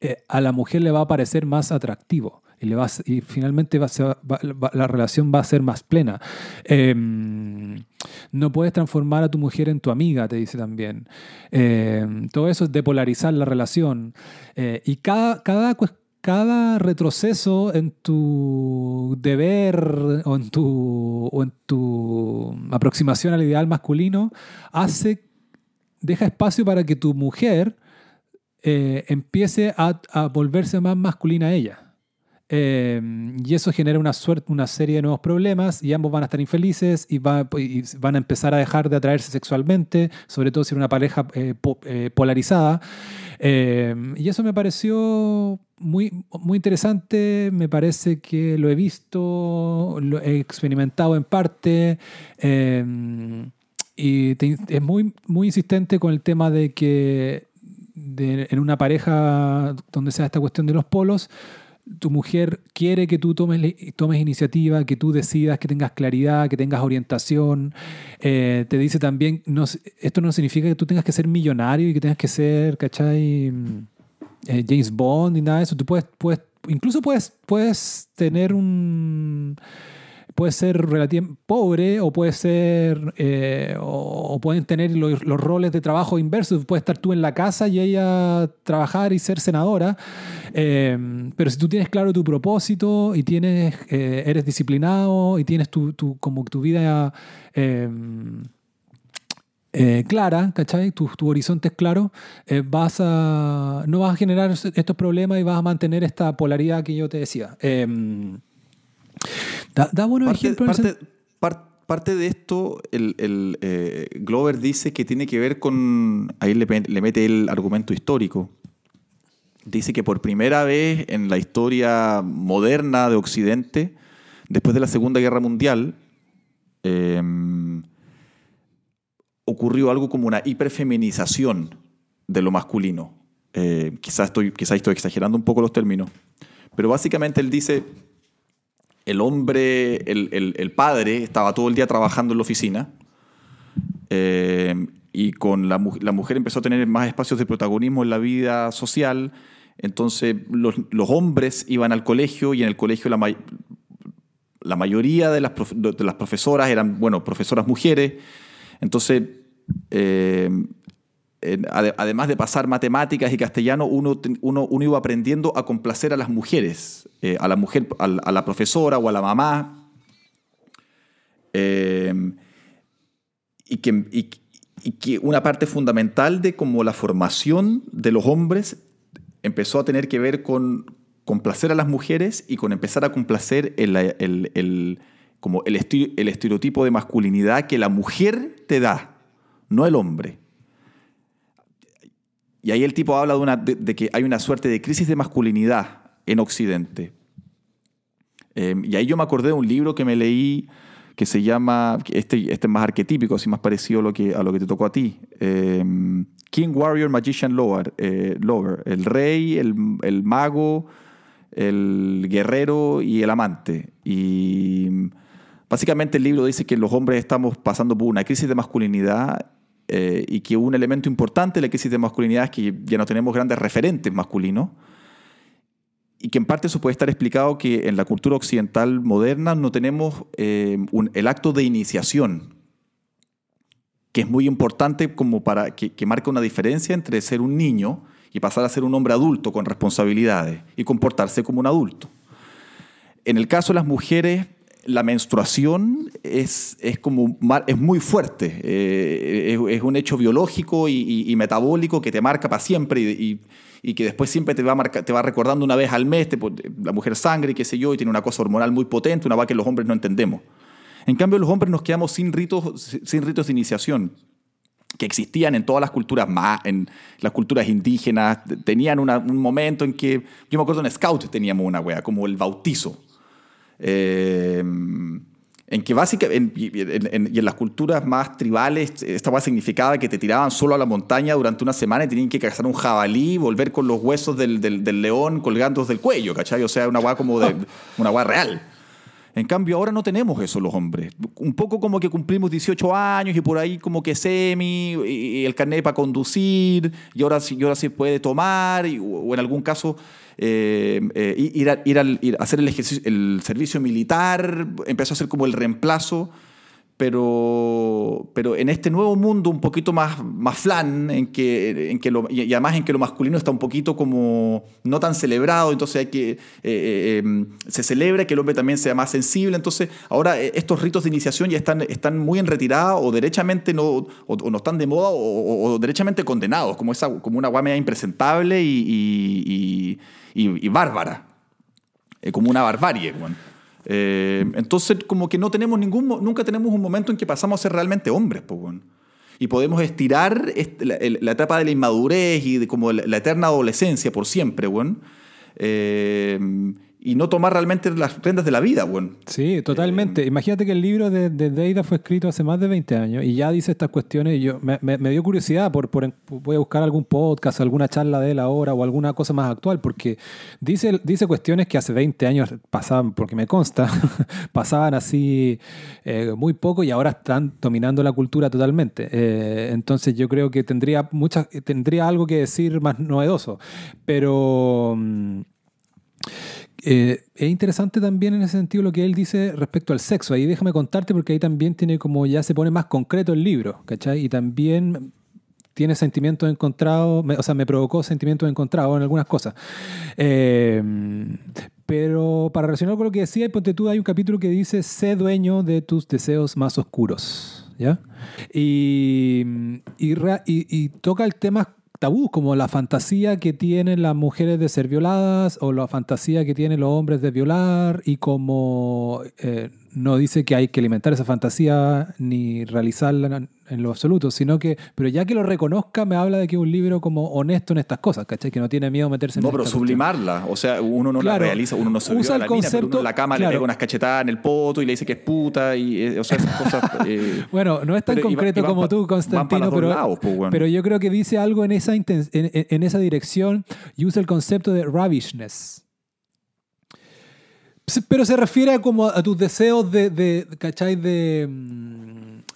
eh, a la mujer le va a parecer más atractivo y, finalmente la relación va a ser más plena. Eh, no puedes transformar a tu mujer en tu amiga, te dice también. Eh, todo eso es depolarizar la relación. Eh, y cada, cada, cada retroceso en tu deber o en tu, o en tu aproximación al ideal masculino hace, deja espacio para que tu mujer eh, empiece a, a volverse más masculina a ella. Eh, y eso genera una, suerte, una serie de nuevos problemas y ambos van a estar infelices y, va- y van a empezar a dejar de atraerse sexualmente, sobre todo si era una pareja eh, po- eh, polarizada. Eh, y eso me pareció muy, muy interesante, me parece que lo he visto, lo he experimentado en parte. eh, y te- es muy, muy insistente con el tema de que de- en una pareja donde sea esta cuestión de los polos, tu mujer quiere que tú tomes, tomes iniciativa, que tú decidas, que tengas claridad, que tengas orientación. Eh, te dice también, no, esto no significa que tú tengas que ser millonario y que tengas que ser, ¿cachai? Mm, eh, James Bond y nada de eso. Tú puedes, puedes incluso puedes, puedes tener un... Puedes ser relativamente pobre o puede ser eh, o, pueden tener los, roles de trabajo inversos. Puedes estar tú en la casa y ella trabajar y ser senadora. Eh, pero si tú tienes claro tu propósito y tienes, eh, eres disciplinado y tienes tu, tu- como tu vida eh, eh, clara, ¿cachai? Tu, tu horizonte es claro, vas no vas a generar estos problemas y vas a mantener esta polaridad que yo te decía. Da, da buenos Parte, ejemplos. en parte- par- parte de esto, el, el, eh, Glover dice que tiene que ver con. Ahí le, le mete el argumento histórico. Dice que por primera vez en la historia moderna de Occidente, después de la Segunda Guerra Mundial, eh, ocurrió algo como una hiperfeminización de lo masculino. Eh, quizás, estoy, quizás estoy exagerando un poco los términos, pero básicamente él dice, el hombre, el, el- padre estaba todo el día trabajando en la oficina eh, y con la, la mujer empezó a tener más espacios de protagonismo en la vida social. Entonces los, los hombres iban al colegio y en el colegio la, la mayoría de las, de las profesoras eran, bueno, profesoras mujeres. Entonces, eh, además de pasar matemáticas y castellano, uno, uno, iba aprendiendo a complacer a las mujeres, eh, a la mujer, a la, profesora o a la mamá. Eh, y, que, una parte fundamental de como la formación de los hombres empezó a tener que ver con complacer a las mujeres y con empezar a complacer el, el- el- como el, el estereotipo de masculinidad que la mujer te da, no el hombre. Y ahí el tipo habla de, una- de- que hay una suerte de crisis de masculinidad en Occidente. Eh, y ahí yo me acordé de un libro que me leí que se llama, este, este es más arquetípico, así más parecido a lo que, a lo que te tocó a ti. Eh, King Warrior Magician Lover, eh, Lover el rey, el, el mago, el guerrero y el amante. Y básicamente el libro dice que los hombres estamos pasando por una crisis de masculinidad eh, y que un elemento importante de la crisis de masculinidad es que ya no tenemos grandes referentes masculinos y que en parte eso puede estar explicado que en la cultura occidental moderna no tenemos eh, el acto de iniciación, que es muy importante como para que, que marca una diferencia entre ser un niño y pasar a ser un hombre adulto con responsabilidades y comportarse como un adulto. En el caso de las mujeres, la menstruación es, es, como, es muy fuerte. Eh, es, un hecho biológico y, metabólico que te marca para siempre y, y, que después siempre te va, te va recordando una vez al mes, la mujer sangre, qué sé yo, y tiene una cosa hormonal muy potente, una va que los hombres no entendemos. En cambio, los hombres nos quedamos sin ritos, sin ritos de iniciación que existían en todas las culturas, en las culturas indígenas, tenían un momento en que, yo me acuerdo en Scout teníamos una wea, como el bautizo. Eh, en que básicamente, y en, las culturas más tribales, esta wea significaba que te tiraban solo a la montaña durante una semana y tenían que cazar un jabalí, volver con los huesos del, del, león colgando del cuello, ¿cachai? O sea, una wea como de, una wea real. En cambio, ahora no tenemos eso los hombres. Un poco como que cumplimos 18 años y por ahí como que semi, y el carnet para conducir, y ahora, y ahora se puede tomar, o en algún caso eh, eh, ir, a, ir, a, hacer el, el servicio militar, empezó a ser como el reemplazo pero, pero en este nuevo mundo un poquito más, más flan, en que, en que y además en que lo masculino está un poquito como no tan celebrado, entonces hay que, eh, eh, em, se celebra que el hombre también sea más sensible, entonces ahora eh, estos ritos de iniciación ya están, están muy en retirada o derechamente no, o, no están de moda o, derechamente condenados, como, esa, como una guamea impresentable y, y, y, bárbara, como una barbarie. Bueno. Eh, entonces, como que no tenemos ningún, nunca tenemos un momento en que pasamos a ser realmente hombres, y podemos estirar la, etapa de la inmadurez y de como la, eterna adolescencia por siempre, bueno y no tomar realmente las riendas de la vida, bueno. Sí, totalmente. Eh, Imagínate que el libro de, de, Deida fue escrito hace más de 20 años y ya dice estas cuestiones y yo me, me, dio curiosidad por, por, voy a buscar algún podcast, alguna charla de él ahora o alguna cosa más actual porque dice, dice cuestiones que hace 20 años pasaban, porque me consta, pasaban así eh, muy poco y ahora están dominando la cultura totalmente. Eh, entonces yo creo que tendría, muchas, tendría algo que decir más novedoso, pero... Mm, eh, es interesante también en ese sentido lo que él dice respecto al sexo. Ahí déjame contarte porque ahí también tiene como ya se pone más concreto el libro, ¿cachai? Y también tiene sentimientos encontrados, o sea, me provocó sentimientos encontrados en algunas cosas. Eh, pero para relacionar con lo que decía, ponte tú, hay un capítulo que dice, sé dueño de tus deseos más oscuros, ¿ya? Y, y, y toca el tema tabú, como la fantasía que tienen las mujeres de ser violadas o la fantasía que tienen los hombres de violar y como eh, no dice que hay que alimentar esa fantasía ni realizarla en lo absoluto, sino que, pero ya que lo reconozca, me habla de que es un libro como honesto en estas cosas, ¿cachai? Que no tiene miedo meterse en No, pero sublimarla. O sea, uno no la realiza, uno no se usa el la concepto, mina, pero la cama le pega unas cachetadas en el poto y le dice que es puta, y, eh, o sea, esas cosas. Eh, bueno, no es tan concreto como tú, Constantino, pero, pues, pero yo creo que dice algo en esa, en, en esa dirección y usa el concepto de ravishness. Pero se refiere como a tus deseos de, de ¿cachai? De mm,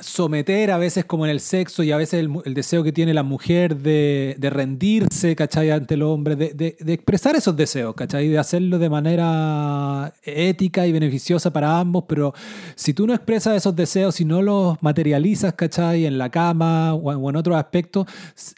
someter a veces como en el sexo y a veces el, deseo que tiene la mujer de, rendirse, ¿cachai? Ante el hombre, de, expresar esos deseos, ¿cachai? De hacerlo de manera ética y beneficiosa para ambos, pero si tú no expresas esos deseos, si no los materializas, ¿cachai? En la cama o, en otros aspectos,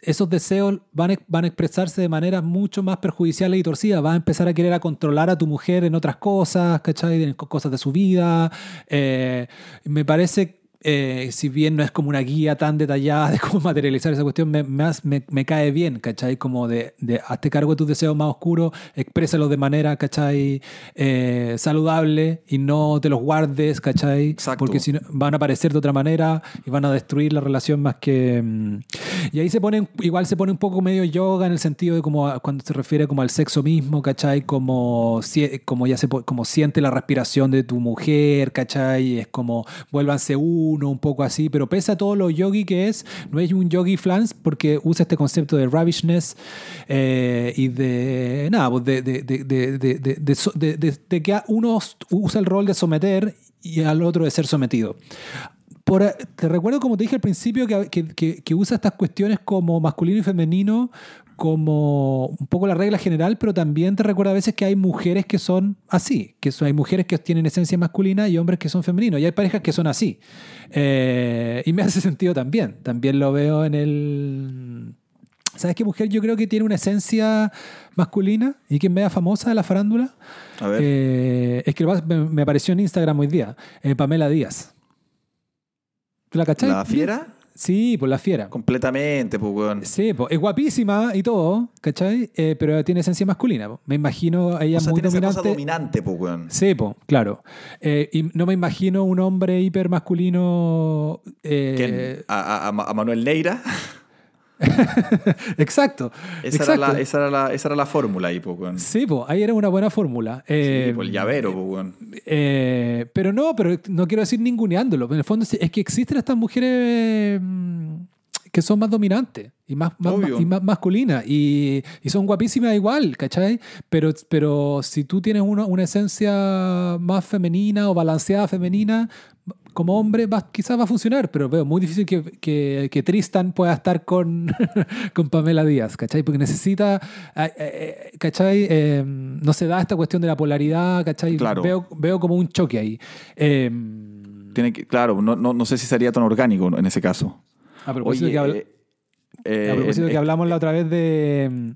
esos deseos van, van a expresarse de manera mucho más perjudiciales y torcidas. Vas a empezar a querer a controlar a tu mujer en otras cosas, ¿cachai? En cosas de su vida. Eh, me parece eh, si bien no es como una guía tan detallada de cómo materializar esa cuestión, me, me, me cae bien, ¿cachai? Como de, de, hazte cargo de tus deseos más oscuros, exprésalos de manera, ¿cachai? Eh, saludable y no te los guardes, ¿cachai? Porque si no, van a aparecer de otra manera y van a destruir la relación más que... Mm. Y ahí se pone, igual se pone un poco medio yoga en el sentido de como cuando se refiere como al sexo mismo, ¿cachai? Como, como ya se como siente la respiración de tu mujer, ¿cachai? Es como vuélvanse uno uno, un poco así, pero pese a todo lo yogi que es, no es un yogi flans porque usa este concepto de ravishness eh, y de, nada, pues de, de, de, que uno usa el rol de someter y al otro de ser sometido. Te recuerdo, como te dije al principio, que, que, que, usa estas cuestiones como masculino y femenino como un poco la regla general, pero también te recuerda a veces que hay mujeres que son así, que son, hay mujeres que tienen esencia masculina y hombres que son femeninos, y hay parejas que son así. Eh, y me hace sentido también, también lo veo en el... ¿Sabes qué mujer yo creo que tiene una esencia masculina y que es media famosa de la farándula? A ver. Eh, es que me, apareció en Instagram hoy día. eh, Pamela Díaz. ¿Tú la cachai? ¿La fiera? Sí, pues la fiera. Completamente, pues, weón. Sí, pues, es guapísima y todo, ¿cachai? Eh, pero tiene esencia masculina. po. Me imagino a ella O sea, muy tiene esa cosa dominante. dominante, pues, weón. Sí, po, claro. Eh, y no me imagino un hombre hiper masculino. eh, ¿Quién? ¿A, a- a Manuel Neira? exacto. Esa exacto. era la, esa era la, esa era la fórmula ahí, weón. Sí, po, ahí era una buena fórmula. Eh, Sí, pues, el llavero, eh, pero no, pero no quiero decir ninguneándolo. En el fondo es que existen estas mujeres mm, que son más dominantes y más, más- y más masculinas y, y son guapísimas igual, ¿cachai? Pero, pero si tú tienes una, una esencia más femenina o balanceada femenina, como hombre va- quizás va a funcionar, pero veo muy difícil que, que- que Tristan pueda estar con, con Pamela Díaz, ¿cachai? Porque necesita, eh, eh, ¿cachai? Eh, no se da esta cuestión de la polaridad, ¿cachai? Claro. Veo, veo como un choque ahí. Eh, Tiene que, claro, no, no, no sé si sería tan orgánico en ese caso. a propósito de Oye, que habla- eh, A propósito que hablamos la otra vez de.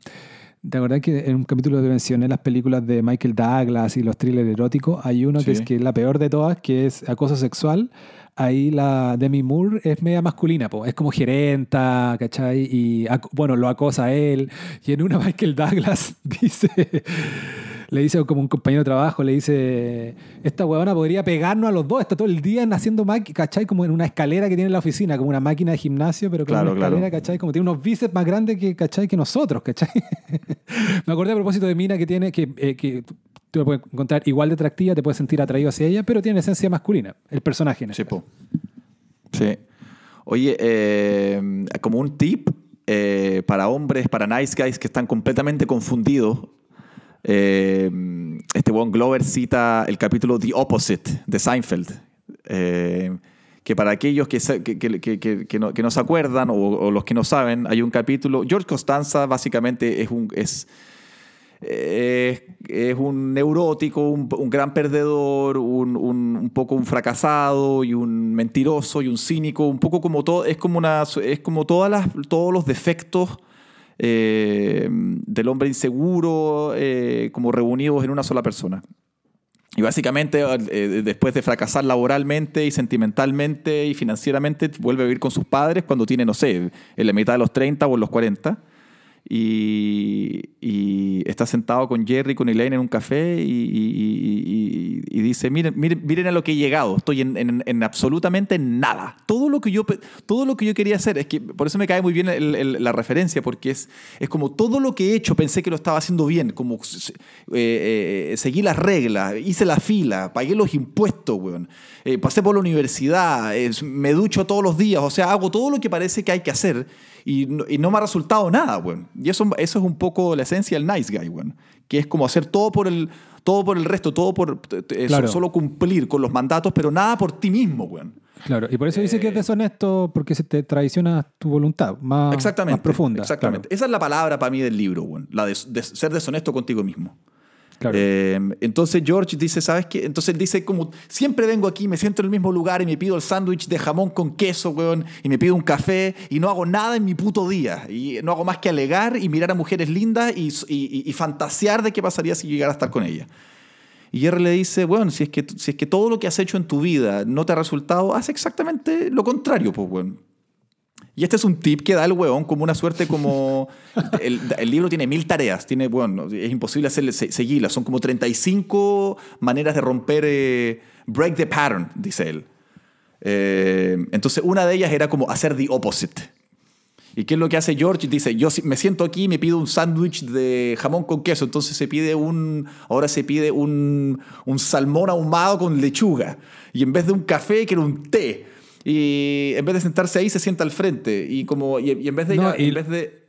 ¿Te acordás que en un capítulo que mencioné las películas de Michael Douglas y los thrillers eróticos? Hay uno que es que la peor de todas, que es acoso sexual. Ahí la Demi Moore es media masculina, po. es como gerenta, ¿cachai? Y bueno, lo acosa a él. Y en una Michael Douglas dice. Le dice como un compañero de trabajo, le dice, esta huevona podría pegarnos a los dos, está todo el día haciendo máquina, ¿cachai? Como en una escalera que tiene en la oficina, como una máquina de gimnasio, pero Claro, una claro. escalera, ¿cachai? Como tiene unos bíceps más grandes que, ¿cachai? que nosotros, ¿cachai? Me acordé a propósito de Mina que tiene, que, eh, que tú la puedes encontrar igual de atractiva, te puedes sentir atraído hacia ella, pero tiene esencia masculina, el personaje. en Sí, este po. Sí. Oye, eh, como un tip eh, para hombres, para nice guys que están completamente confundidos, eh, este Von Glover cita el capítulo The Opposite de Seinfeld. eh, que para aquellos que, no, que no se acuerdan o, los que no saben, hay un capítulo. George Costanza básicamente es un. Es, es, un neurótico, un, un gran perdedor, un, un- un poco un fracasado y un mentiroso y un cínico, un poco como todo, es como una, es como todas las, todos los defectos eh, del hombre inseguro, eh, como reunidos en una sola persona. Y básicamente, eh, después de fracasar laboralmente y sentimentalmente y financieramente, vuelve a vivir con sus padres cuando tiene, no sé, en la mitad de los 30 o en los 40. Y, y está sentado con Jerry, con Elaine en un café y, y- y- dice, miren, miren, miren a lo que he llegado, estoy en, en- en absolutamente nada. Todo lo, que yo, todo lo que yo quería hacer, es que por eso me cae muy bien el- el- la referencia, porque es, es como todo lo que he hecho pensé que lo estaba haciendo bien, como eh, eh, seguí las reglas, hice la fila, pagué los impuestos, weón. Eh, pasé por la universidad, eh, me ducho todos los días, o sea, hago todo lo que parece que hay que hacer y no, no me ha resultado nada, weón. Y eso, eso es un poco la esencia del nice guy, weón. Que es como hacer todo por el, todo por el resto, todo por eh, Claro. solo cumplir con los mandatos, pero nada por ti mismo, weón. Claro, y por eso dice que es deshonesto porque se te traiciona tu voluntad más, Exactamente. más profunda. Exactamente. Esa es la palabra para mí del libro, weón. La de, de ser deshonesto contigo mismo. Eh, entonces George dice, ¿sabes qué? Entonces él dice como, siempre vengo aquí, me siento en el mismo lugar y me pido el sándwich de jamón con queso, weón, y me pido un café y no hago nada en mi puto día. Y no hago más que alegar y mirar a mujeres lindas y, fantasear de qué pasaría si llegara a estar con ella. Y Jerry le dice, bueno, si es, que, si es que todo lo que has hecho en tu vida no te ha resultado, haz exactamente lo contrario, pues, weón. Y este es un tip que da el weón como una suerte como... El, el libro tiene mil tareas, tiene, bueno, es imposible hacerle, se- seguirlas. Son como 35 maneras de romper, eh, break the pattern, dice él. Eh, entonces una de ellas era como hacer the opposite. ¿Y qué es lo que hace George? Dice, yo me siento aquí y me pido un sándwich de jamón con queso. Entonces se pide un, ahora se pide un, un salmón ahumado con lechuga. Y en vez de un café, quiere un té. Y en vez de sentarse ahí, se sienta al frente. Y, como, y, y en vez de ir No, a- y- en vez de...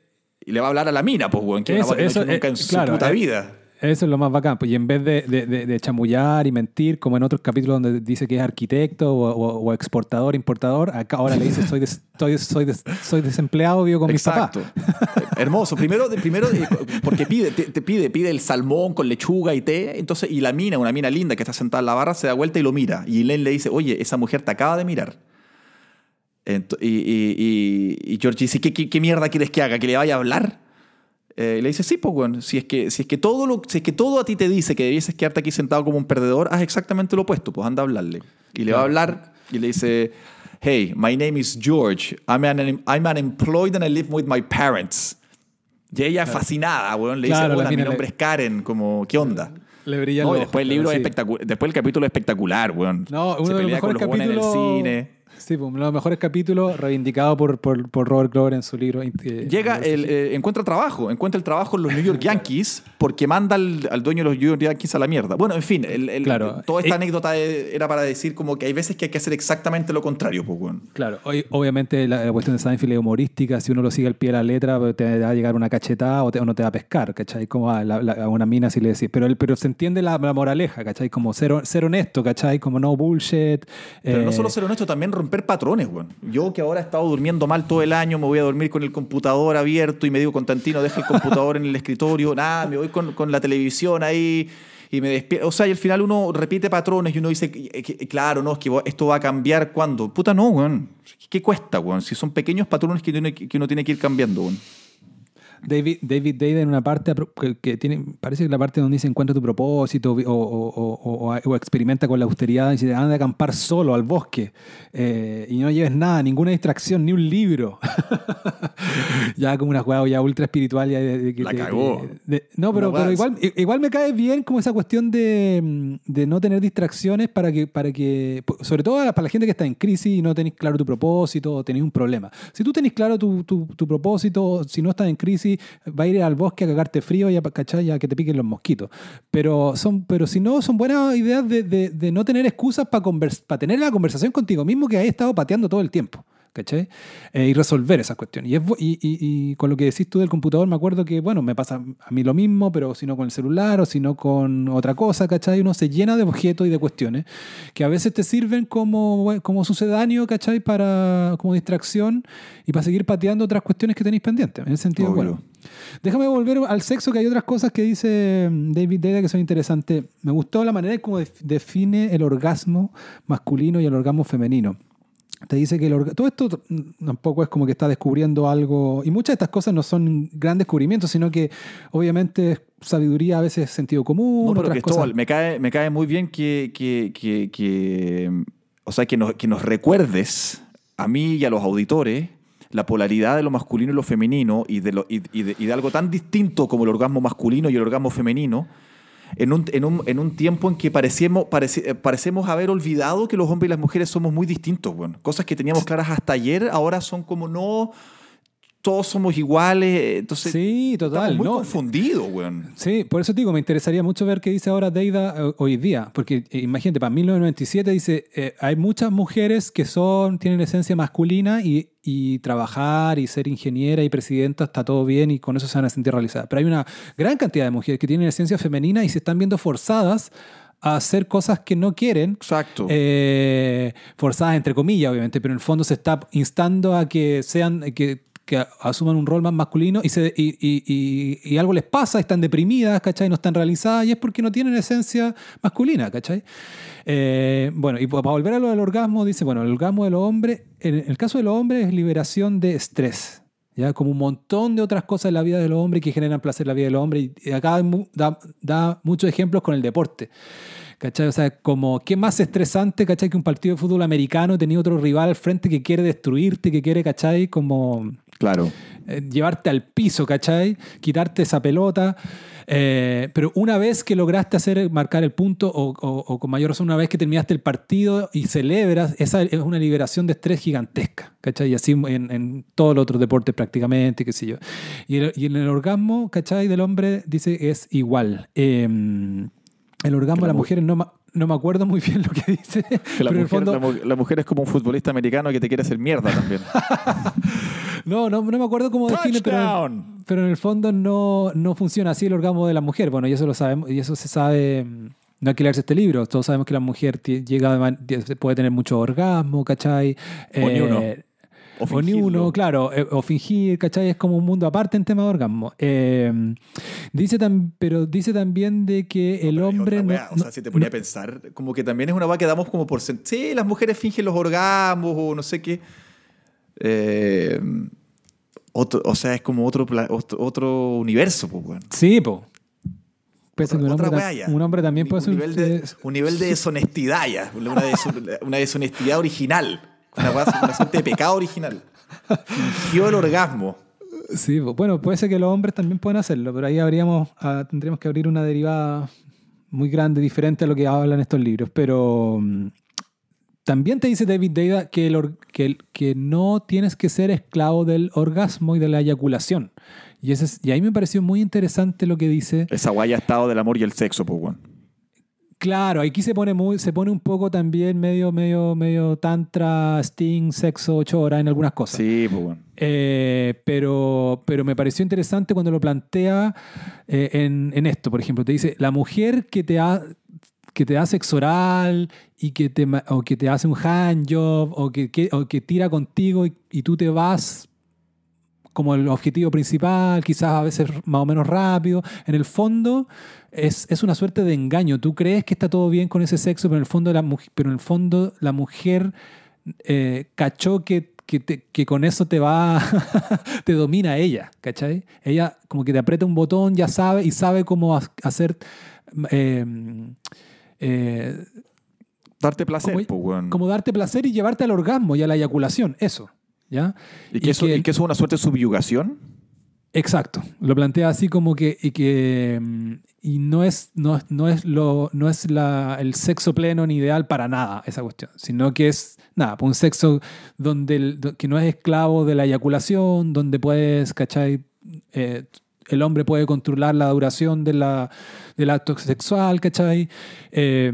Y le va a hablar a la mina, pues, weón, que Eso- no, eso, nunca eh, en su claro, puta eh, vida. Eso es lo más bacán. Pues, y en vez de, de- de- de chamullar y mentir, como en otros capítulos donde dice que es arquitecto o, o- o exportador, importador, acá ahora le dice soy, des- soy, soy, des- soy desempleado, vivo con mis Exacto. papás. Hermoso. Primero, primero eh, porque pide, te, te pide, pide el salmón con lechuga y té. Entonces, y la mina, una mina linda que está sentada en la barra, se da vuelta y lo mira. Y Elaine le dice, oye, esa mujer te acaba de mirar. Y, y, y- y George dice, ¿qué, qué, qué mierda quieres que haga? ¿Que le vaya a hablar? Eh, y le dice, sí, pues, weón, si es, que, si, es que todo lo, si es que todo a ti te dice que debieses quedarte aquí sentado como un perdedor, haz exactamente lo opuesto, pues anda a hablarle. Y le va a hablar y le dice, hey, my name is George, I'm an, I'm unemployed and I live with my parents. Y ella fascinada, weón, le Claro, dice, mi nombre le- es Karen, como, ¿qué onda? Le brilla No, el después el libro es espectacular, después el capítulo es espectacular, weón. No, Se uno de los pelea con los buenos en el capítulos. cine. Sí, pues, los mejores capítulos reivindicado por, por, por Robert Glover en su libro. eh, Llega, el, eh, encuentra trabajo, encuentra el trabajo en los New York Yankees porque manda al, al dueño de los New York Yankees a la mierda. Bueno, en fin, el- el- Claro. toda esta Eh, anécdota eh, era para decir como que hay veces que hay que hacer exactamente lo contrario, pues, weón. Claro, hoy- obviamente la, la cuestión de Seinfeld es humorística, si uno lo sigue al pie de la letra pues, te va a llegar una cachetada o, te- o no te va a pescar, ¿cachai? Como a, la- la- a una mina si le decís, pero, pero se entiende la, moraleja, ¿cachai? Como ser, ser honesto, ¿cachai? Como no bullshit. Pero no eh, solo ser honesto, también romper patrones, weón. Yo que ahora he estado durmiendo mal todo el año, me voy a dormir con el computador abierto y me digo, Constantino, deja el computador en el escritorio, nada, me voy con, con la televisión ahí y me despierto. O sea, y al final uno repite patrones y uno dice, eh, que- claro, no, es que esto va a cambiar cuando. Puta, no, weón. ¿Qué cuesta, weón? Si son pequeños patrones que uno, que uno tiene que ir cambiando, weón. David, David Dade en una parte que, que tiene, parece que la parte donde dice encuentra tu propósito o, o- o- experimenta con la austeridad, dice anda a acampar solo al bosque eh, y no lleves nada, ninguna distracción, ni un libro. ya como una jugada ya ultra espiritual. Ya de, de- La cagó. no, pero, pero igual, igual me cae bien como esa cuestión de, mm, de no tener distracciones para que, para que, sobre todo para la gente que está en crisis y no tenéis claro tu propósito o tenéis un problema. Si tú tenés claro tu, tu, tu propósito, si no estás en crisis, va a ir al bosque a cagarte frío y a, ¿cachai? a que te piquen los mosquitos. Pero, son, pero si no, son buenas ideas de, no tener excusas para para tener la conversación contigo mismo que has estado pateando todo el tiempo. ¿Cachai? Eh, y resolver esas cuestiones. Y, es y, y- y con lo que decís tú del computador, me acuerdo que, bueno, me pasa a mí lo mismo, pero si no con el celular o si no con otra cosa, ¿cachai? Uno se llena de objetos y de cuestiones que a veces te sirven como, como sucedáneo, ¿cachai? Para, como distracción y para seguir pateando otras cuestiones que tenéis pendientes. En ese sentido, Obvio. bueno. Déjame volver al sexo, que hay otras cosas que dice mm, David Deda que son interesantes. Me gustó la manera def- define el orgasmo masculino y el orgasmo femenino. Te dice que el todo esto tampoco es como que está descubriendo algo, y muchas de estas cosas no son gran descubrimientos, sino que obviamente es sabiduría, a veces sentido común, No, pero otras Cristóbal, cosas. me cae, me cae muy bien que, que, que, que, o sea, que nos, que nos recuerdes a mí y a los auditores la polaridad de lo masculino y lo femenino y de, lo, y, y de, y de algo tan distinto como el orgasmo masculino y el orgasmo femenino en un, en un, en un tiempo en que parecemos, parece- eh, parecemos haber olvidado que los hombres y las mujeres somos muy distintos. Bueno. Cosas que teníamos claras hasta ayer ahora son como no, todos somos iguales. Entonces, Sí, total. estamos muy ¿no? confundidos, weón. Sí, por eso te digo, me interesaría mucho ver qué dice ahora Deida eh, hoy día, porque eh, imagínate, para 1997 dice, eh, hay muchas mujeres que son, tienen esencia masculina y, y trabajar y ser ingeniera y presidenta está todo bien y con eso se van a sentir realizadas. Pero hay una gran cantidad de mujeres que tienen esencia femenina y se están viendo forzadas a hacer cosas que no quieren Exacto. eh, forzadas entre comillas, obviamente, pero en el fondo se está instando a que sean, que, que asuman un rol más masculino y, se, y, y- y- algo les pasa, están deprimidas, ¿cachai? No están realizadas y es porque no tienen esencia masculina, ¿cachai? Eh, bueno, y para volver a lo del orgasmo, dice, bueno, el orgasmo de los hombres, en el caso de los hombres es liberación de estrés. ¿Ya? Como un montón de otras cosas en la vida de los hombres que generan placer en la vida de los hombres. Y acá da, da muchos ejemplos con el deporte. ¿Cachai? O sea, como qué más estresante, ¿cachai? Que un partido de fútbol americano tenía otro rival al frente que quiere destruirte, que quiere, ¿cachai? Como Claro. eh, llevarte al piso, ¿cachai? Quitarte esa pelota. Eh, pero una vez que lograste hacer marcar el punto, o, o- o con mayor razón, una vez que terminaste el partido y celebras, esa es una liberación de estrés gigantesca, ¿cachai? Y así en, en todos los otros deportes prácticamente, qué sé yo. Y, el- y en el orgasmo, ¿cachai? Del hombre dice es igual. Eh, el orgasmo de la las mu- mujeres no, ma- no me acuerdo muy bien lo que dice. Que la pero en el mujer, fondo, la mujer es como un futbolista americano que te quiere hacer mierda también. No, no, no me acuerdo cómo define, pero, en el fondo no, no funciona así el orgasmo de la mujer. Bueno, y eso lo sabemos, y eso se sabe. No hay que leerse este libro. Todos sabemos que la mujer llega puede tener mucho orgasmo, ¿cachai? O ni uno. Eh, O o ni uno, claro, eh, o fingir, ¿cachai? Es como un mundo aparte en tema de orgasmo. Eh, dice tam- pero dice también de que el hombre otra no, wea, o no- sea, si te ponía a pensar, como que también es una va que damos como por Sí, las mujeres fingen los orgasmos o no sé qué. Eh, Otro, o sea, es como otro, otro, otro universo, pues, weón. Sí, po. Pese Otra- que un, hombre, ta- un hombre también Un- puede un ser... nivel de, un nivel de deshonestidad ya. Una, des- una deshonestidad original. Una, una suerte de pecado original. Fingió el orgasmo. Sí, bueno, puede ser que los hombres también pueden hacerlo, pero ahí habríamos, ah, tendríamos que abrir una derivada muy grande, diferente a lo que hablan estos libros. Pero mm, también te dice David Deida que, el or- que, el- que no tienes que ser esclavo del orgasmo y de la eyaculación. Y, ese es- y ahí me pareció muy interesante lo que dice. Esa guaya estado del amor y el sexo, pues. Claro, aquí se pone muy, se pone un poco también medio, medio, medio tantra, sting, sexo, ocho horas en algunas cosas. Sí, pues. Eh, pero, pero me pareció interesante cuando lo plantea eh, en, en esto, por ejemplo. Te dice, la mujer que te, ha, que te da sexo oral y que te, o que te hace un handjob o que, que- o que tira contigo y, tú te vas como el objetivo principal, quizás a veces más o menos rápido. En el fondo es, es una suerte de engaño. Tú crees que está todo bien con ese sexo, pero en el fondo la, pero en el fondo, la mujer eh, cachó que, que, que con eso te va, te domina ella, ¿cachai? Ella como que te aprieta un botón, ya sabe, y sabe cómo ha- hacer... eh, eh, Darte placer, Como- como darte placer y llevarte al orgasmo y a la eyaculación, eso, ¿ya? ¿Y que, eso, y que eso es una suerte de subyugación? Exacto, lo plantea así como que y que mm, y no es no, no es lo no es la, el sexo pleno ni ideal para nada esa cuestión, sino que es nada, pues un sexo donde el- que no es esclavo de la eyaculación, donde puedes, ¿cachai? Eh, el hombre puede controlar la duración de la, del acto sexual, ¿cachai? Eh,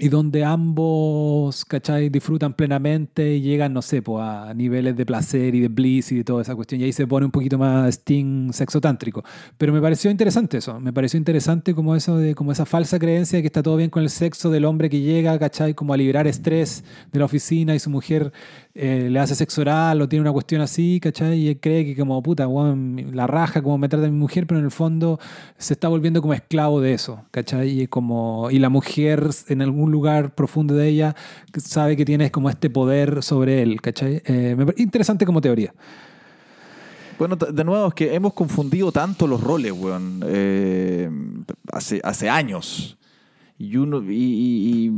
y donde ambos, ¿cachai? Disfrutan plenamente y llegan, no sé, pues, a niveles de placer y de bliss y de toda esa cuestión. Y ahí se pone un poquito más sting sexotántrico. Pero me pareció interesante eso. Me pareció interesante como eso de, como esa falsa creencia de que está todo bien con el sexo del hombre que llega, ¿cachai? Como a liberar estrés de la oficina y su mujer eh, le hace sexo oral o tiene una cuestión así, ¿cachai? Y él cree que como, puta, weón, la raja, como me trata mi mujer, pero en el fondo se está volviendo como esclavo de eso, ¿cachai? Y, como, y la mujer en algún lugar profundo de ella sabe que tiene como este poder sobre él, ¿cachai? Eh, interesante como teoría. Bueno, de nuevo, es que hemos confundido tanto los roles, weón, eh, hace, años. Y uno, y-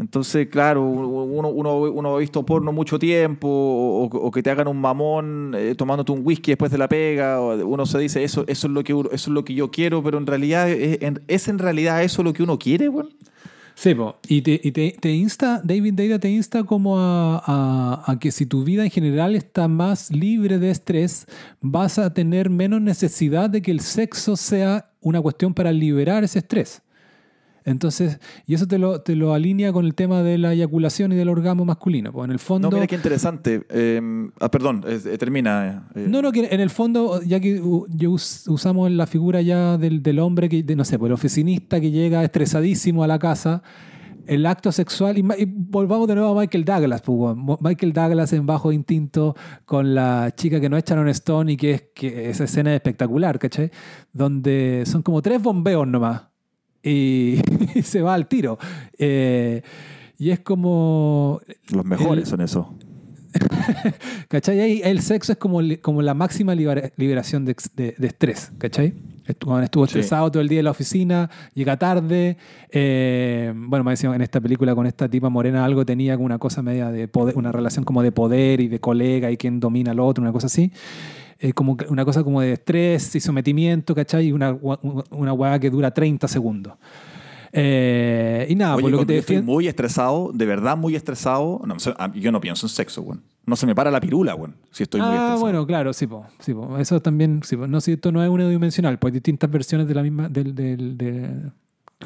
entonces, claro, uno, uno, uno ha visto porno mucho tiempo, o, que te hagan un mamón eh, tomándote un whisky después de la pega, o uno se dice, eso, eso, es lo que, eso es lo que yo quiero, pero en realidad, ¿es en, ¿es en realidad eso lo que uno quiere, weón? Sí, po. y, te, y te, te insta, David Deida te insta como a que si tu vida en general está más libre de estrés, vas a tener menos necesidad de que el sexo sea una cuestión para liberar ese estrés. Entonces, y eso te lo, te lo alinea con el tema de la eyaculación y del orgasmo masculino. Pues en el fondo... No, mira qué interesante. Eh, ah, perdón, eh, eh, termina. eh. No, no, que en el fondo, ya que us- usamos la figura ya del, del hombre, que, de, no sé, pues el oficinista que llega estresadísimo a la casa, el acto sexual, y, y volvamos de nuevo a Michael Douglas, pues, Michael Douglas en Bajo Instinto con la chica que no es Sharon Stone y que, es, que esa escena es espectacular, ¿cachai? Donde son como tres bombeos nomás y, y se va al tiro. Eh, y es como Los mejores el- son eso. ¿Cachai? Ahí el sexo es como, como la máxima libera- liberación de, de- de estrés, ¿cachai? Estuvo, estuvo Sí. estresado todo el día en la oficina, llega tarde. eh, bueno, me decían en esta película con esta tipa morena algo tenía como una cosa media de poder, una relación como de poder y de colega y quién domina al otro, una cosa así. Eh, como una cosa como de estrés y sometimiento, ¿cachai? Y una, una hueá que dura 30 segundos. Eh, y nada, Oye, por lo que te yo estoy defiendo. muy estresado, de verdad muy estresado, no, ah, yo no pienso en sexo, weón. No se me para la pirula, weón, si estoy muy ah, estresado. bueno, claro, sí, po, sí po. eso también, sí, po. no, si esto no es unidimensional, pues hay distintas versiones de la misma, del, del, de-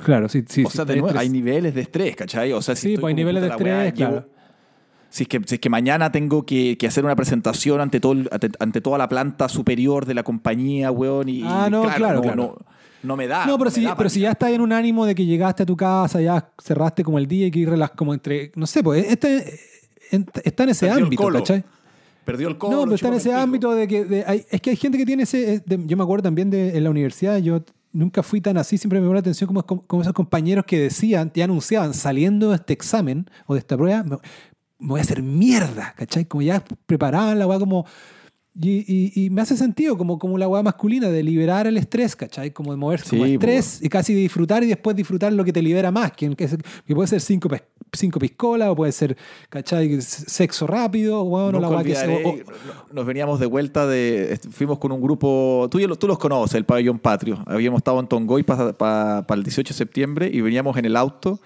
claro, sí, sí. o sí, sea, de hay nuevo, tres- hay niveles de estrés, ¿cachai? O sea, si Sí, estoy pues hay niveles de weá, estrés, llevo- claro. Si es, que, si es que mañana tengo que, que hacer una presentación ante, todo, ante, ante toda la planta superior de la compañía, weón, y Ah, no, claro, no, claro. no, no me da. no, pero, si, da pero si ya estás en un ánimo de que llegaste a tu casa, ya cerraste como el día y que ir relas- como entre, no sé, pues este, está en ese Perdió ámbito. ¿cachai? Perdió el colo. No, pero está en ese pico. ámbito de que de- hay- es que hay gente que tiene ese. de- yo me acuerdo también de en la universidad, yo nunca fui tan así, siempre me llamó la atención como, como esos compañeros que decían, ya anunciaban, saliendo de este examen o de esta prueba, me, me voy a hacer mierda, ¿cachai? Como ya preparaban la weá como... Y, y, me hace sentido como, como la weá masculina de liberar el estrés, ¿cachai? Como de moverse como estrés y casi de disfrutar y después disfrutar lo que te libera más, que, que puede ser cinco, cinco piscolas o puede ser, ¿cachai? Sexo rápido, o la weá que Nos veníamos de vuelta de... Fuimos con un grupo... Tú, tú los conoces, el pabellón patrio. Habíamos estado en Tongoy para el 18 de septiembre y veníamos en el auto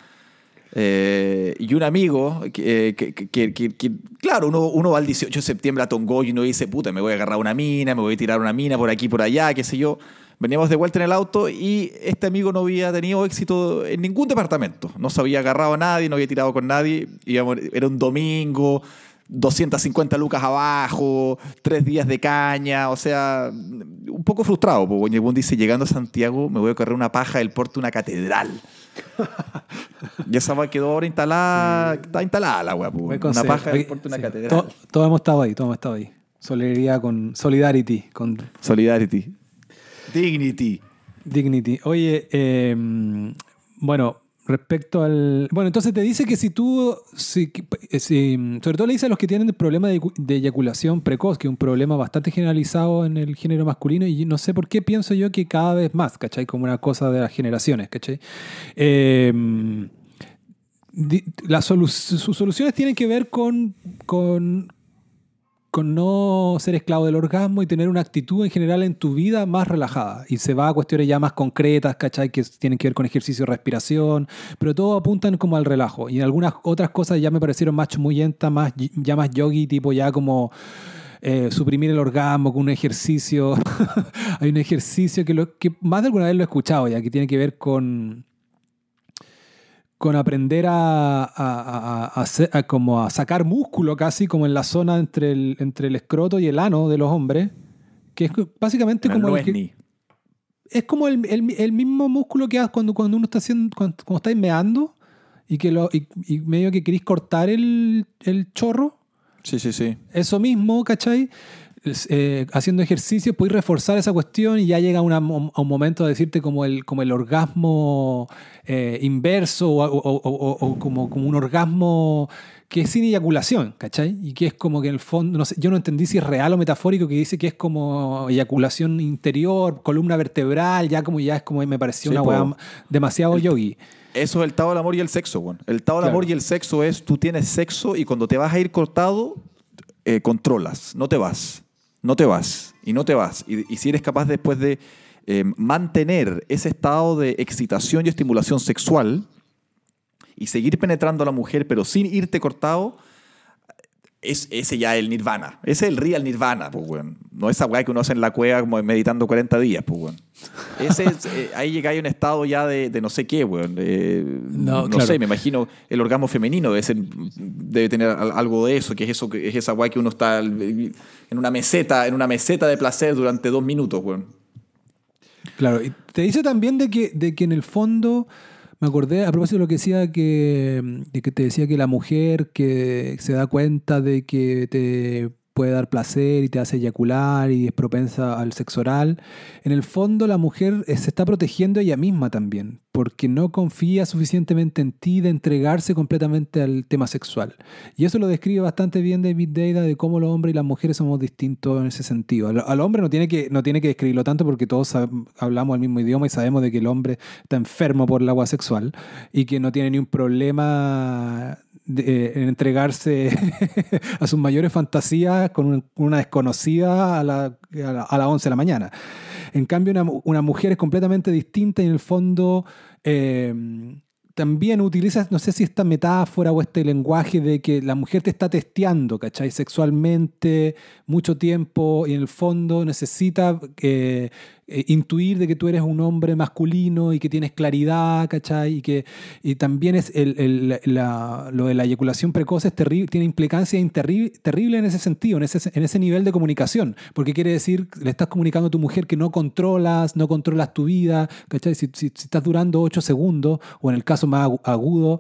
eh, y un amigo que, que, claro, uno, uno, va el 18 de septiembre a Tongoy y uno dice, puta, me voy a agarrar una mina, me voy a tirar una mina por aquí, por allá, qué sé yo. Veníamos de vuelta en el auto y este amigo no había tenido éxito en ningún departamento. No se había agarrado a nadie, no había tirado con nadie. era un domingo, 250 lucas abajo, tres días de caña, o sea, un poco frustrado. Porque dice, llegando a Santiago me voy a correr una paja del de una catedral. y esa weá quedó ahora instalada, está instalada la weá, una paja porte de una catedral. Todos hemos estado ahí, todos hemos estado ahí. Solidaridad con Solidarity. Con... Solidarity. Dignity. Dignity. Oye, eh, bueno, Respecto al. Bueno, entonces te dice que si tú. Si, sobre todo le dice a los que tienen el problema de, eyaculación precoz, que es un problema bastante generalizado en el género masculino, y no sé por qué pienso yo que cada vez más, ¿cachai? Como una cosa de las generaciones, ¿cachai? Eh, las sus soluciones tienen que ver con, con, con no ser esclavo del orgasmo y tener una actitud en general en tu vida más relajada. Y se va a cuestiones ya más concretas, ¿cachai? Que tienen que ver con ejercicio de respiración, pero todo apuntan como al relajo. Y en algunas otras cosas ya me parecieron más chumuyentas, más, ya más yogi, tipo ya como... Eh, suprimir el orgasmo con un ejercicio. Hay un ejercicio que, lo, que más de alguna vez lo he escuchado ya, que tiene que ver con, con aprender a, a, como a sacar músculo casi como en la zona entre el, entre el escroto y el ano de los hombres, que es básicamente como el es como el, el, mismo músculo que haces cuando, cuando uno está haciendo, cuando, estáis meando y que lo, y, medio que queréis cortar el, el chorro. Sí, sí, sí. Eso mismo, ¿cachai? Eh, haciendo ejercicio puedes reforzar esa cuestión y ya llega a un momento de decirte como el, como el orgasmo eh, inverso o, como, como un orgasmo que es sin eyaculación, ¿cachai? Y que es como que en el fondo, no sé, yo no entendí si es real o metafórico, que dice que es como eyaculación interior, columna vertebral, ya como ya es como me pareció una weá demasiado yogi. Eso es el estado del amor y el sexo, bueno. El estado del amor y el sexo es tú tienes sexo y cuando te vas a ir cortado, eh, controlas, no te vas no te vas y no te vas. Y, si eres capaz después de eh, mantener ese estado de excitación y estimulación sexual y seguir penetrando a la mujer pero sin irte cortado, es, ese ya es el nirvana. Ese es el real nirvana, pues, bueno. No esa weá que uno hace en la cueva como meditando 40 días, pues, bueno. Ese es, eh, ahí llega a un estado ya de, de no sé qué, weón. no, no sé, me imagino el orgasmo femenino debe, debe tener algo de eso, que es eso, que es esa weá que uno está en una meseta, en una meseta de placer durante dos minutos, weón. Claro, y te dice también de que, de que en el fondo me acordé a propósito de lo que decía que, que te decía que la mujer que se da cuenta de que te puede dar placer y te hace eyacular y es propensa al sexo oral, en el fondo la mujer se está protegiendo ella misma también, porque no confía suficientemente en ti de entregarse completamente al tema sexual. Y eso lo describe bastante bien David Deida de cómo los hombres y las mujeres somos distintos en ese sentido. Al, hombre no tiene, que, no tiene que describirlo tanto porque todos hablamos el mismo idioma y sabemos de que el hombre está enfermo por el agua sexual y que no tiene ni un problema de, en entregarse a sus mayores fantasías con una desconocida a, la, a, las 11 de la mañana. En cambio, una, una, mujer es completamente distinta y en el fondo eh, también utiliza, no sé si esta metáfora o este lenguaje de que la mujer te está testeando, ¿cachai? Sexualmente, mucho tiempo y en el fondo necesita eh, eh, intuir de que tú eres un hombre masculino y que tienes claridad, ¿cachai? Y que y también es el, lo de la eyaculación precoz es terrible, tiene implicancias terribles en ese sentido, en ese, en ese nivel de comunicación, porque quiere decir, le estás comunicando a tu mujer que no controlas, no controlas tu vida, ¿cachai? Si, si, si estás durando 8 segundos, o en el caso más agudo,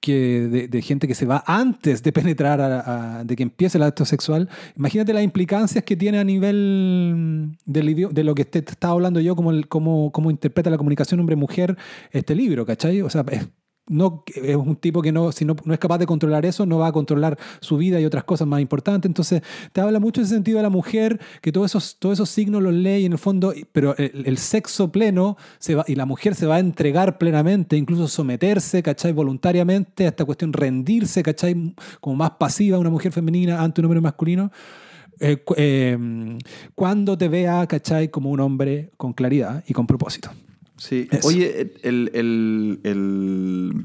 que de, gente que se va antes de penetrar, de que empiece el acto sexual. Imagínate las implicancias que tiene a nivel del, de lo que te, estaba hablando yo, como, como, como interpreta la comunicación hombre-mujer este libro, ¿cachai? O sea, no, es un tipo que no, si no, no, es capaz de controlar eso, no va a controlar su vida y otras cosas más importantes. Entonces, te habla mucho ese sentido de la mujer, que todos esos, todos esos signos los lee y en el fondo, pero el, sexo pleno se va, y la mujer se va a entregar plenamente, incluso someterse, ¿cachai? Voluntariamente a esta cuestión, rendirse, ¿cachai? Como más pasiva una mujer femenina ante un hombre masculino. Eh, eh, cuando te vea, ¿cachai? Como un hombre con claridad y con propósito. Sí. Oye, el, el, el,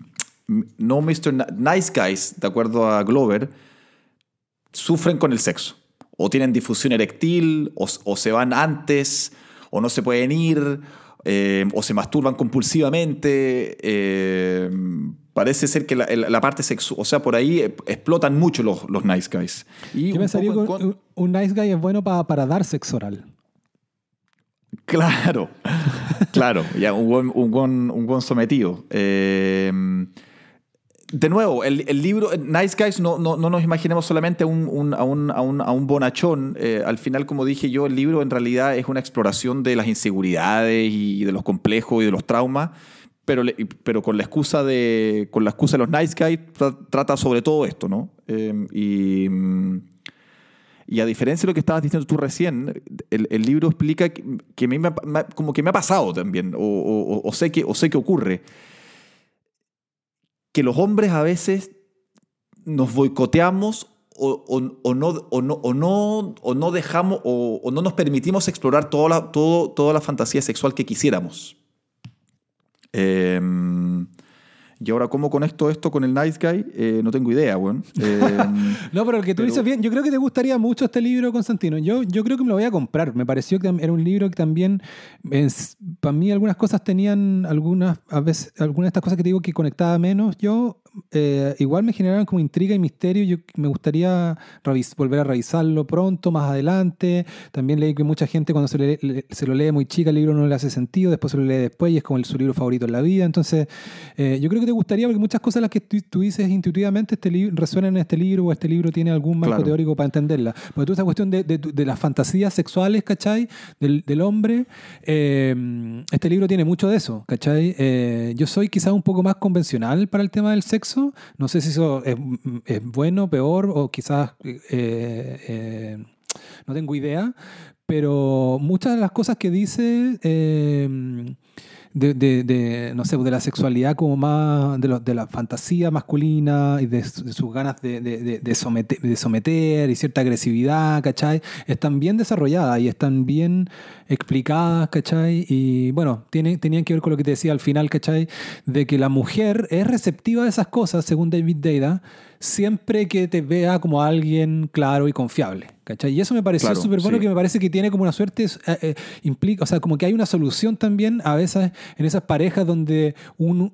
no Mr. Nice Guys, de acuerdo a Glover, sufren con el sexo. O tienen difusión erectil, o, o se van antes, o no se pueden ir, eh, o se masturban compulsivamente. Eh, parece ser que la, la parte sexual, o sea, por ahí explotan mucho los, los nice guys. Y ¿Qué pensaría que un, un, nice guy es bueno para, para dar sexo oral? Claro, claro, ya un buen, un un buen sometido. Eh, de nuevo, el, el, libro Nice Guys no, no, no nos imaginemos solamente un, un, a, un, a, un, a, un, bonachón. Eh, al final, como dije yo, el libro en realidad es una exploración de las inseguridades y de los complejos y de los traumas, pero, pero con la excusa de con la excusa de los Nice Guys trata sobre todo esto, ¿no? Eh, y y a diferencia de lo que estabas diciendo tú recién, el, el libro explica que, que me, como que me ha pasado también, o, o, o, sé que, o sé que ocurre, que los hombres a veces nos boicoteamos o, o, no, o, no, o, no, o no dejamos o no nos permitimos explorar toda la, todo, toda la fantasía sexual que quisiéramos. Eh, y ahora, ¿cómo conecto esto con el Nice Guy? Eh, no tengo idea, weón. Eh, no, pero el que tú dices bien, yo creo que te gustaría mucho este libro, Constantino. Yo, yo creo que me lo voy a comprar. Me pareció que era un libro que también, para mí, algunas cosas tenían, algunas, a veces, algunas de estas cosas que te digo que conectaba menos. Yo eh, igual me generaban como intriga y misterio. Yo me gustaría volver a revisarlo pronto, más adelante. También leí que mucha gente cuando se, le, se, lo lee muy chica el libro no le hace sentido, después se lo lee después y es como el, su libro favorito en la vida. Entonces, eh, yo creo que te gustaría, porque muchas cosas las que tú, dices intuitivamente este resuenan en este libro o este libro tiene algún marco teórico para entenderla. Porque tú esa cuestión de, de, de, las fantasías sexuales, ¿cachai? Del, del hombre, eh, este libro tiene mucho de eso, ¿cachai? yo soy quizás un poco más convencional para el tema del sexo no sé si eso es, es bueno, peor o quizás eh, eh, no tengo idea, pero muchas de las cosas que dice... Eh, de, de, de, no sé, de la sexualidad como más, de, de la fantasía masculina y de, sus ganas de, someter, de someter y cierta agresividad, ¿cachai? Están bien desarrolladas y están bien explicadas, ¿cachai? Y bueno, tiene, tenían que ver con lo que te decía al final, ¿cachai? De que la mujer es receptiva de esas cosas, según David Deida, siempre que te vea como alguien claro y confiable. ¿Cachai? Y eso me pareció súper bueno, que me parece que tiene como una suerte, eh, eh, implica, o sea, como que hay una solución también a veces en esas parejas donde uno,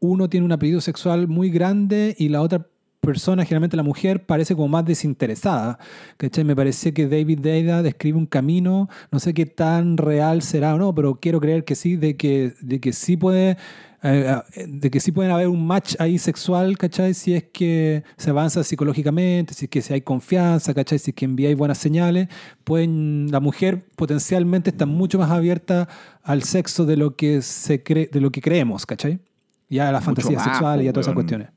uno tiene un apellido sexual muy grande y la otra persona, generalmente la mujer, parece como más desinteresada. ¿cachai? Me parece que David Deida describe un camino, no sé qué tan real será o no, pero quiero creer que sí, de que, de que sí puede de que sí pueden haber un match ahí sexual, ¿cachai? Si es que se avanza psicológicamente, si es que si hay confianza, ¿cachai? Si es que enviáis buenas señales, pueden, la mujer potencialmente está mucho más abierta al sexo de lo que, se cree, de lo que creemos, ¿cachai? Ya a la fantasía sexual y a todas esas cuestiones.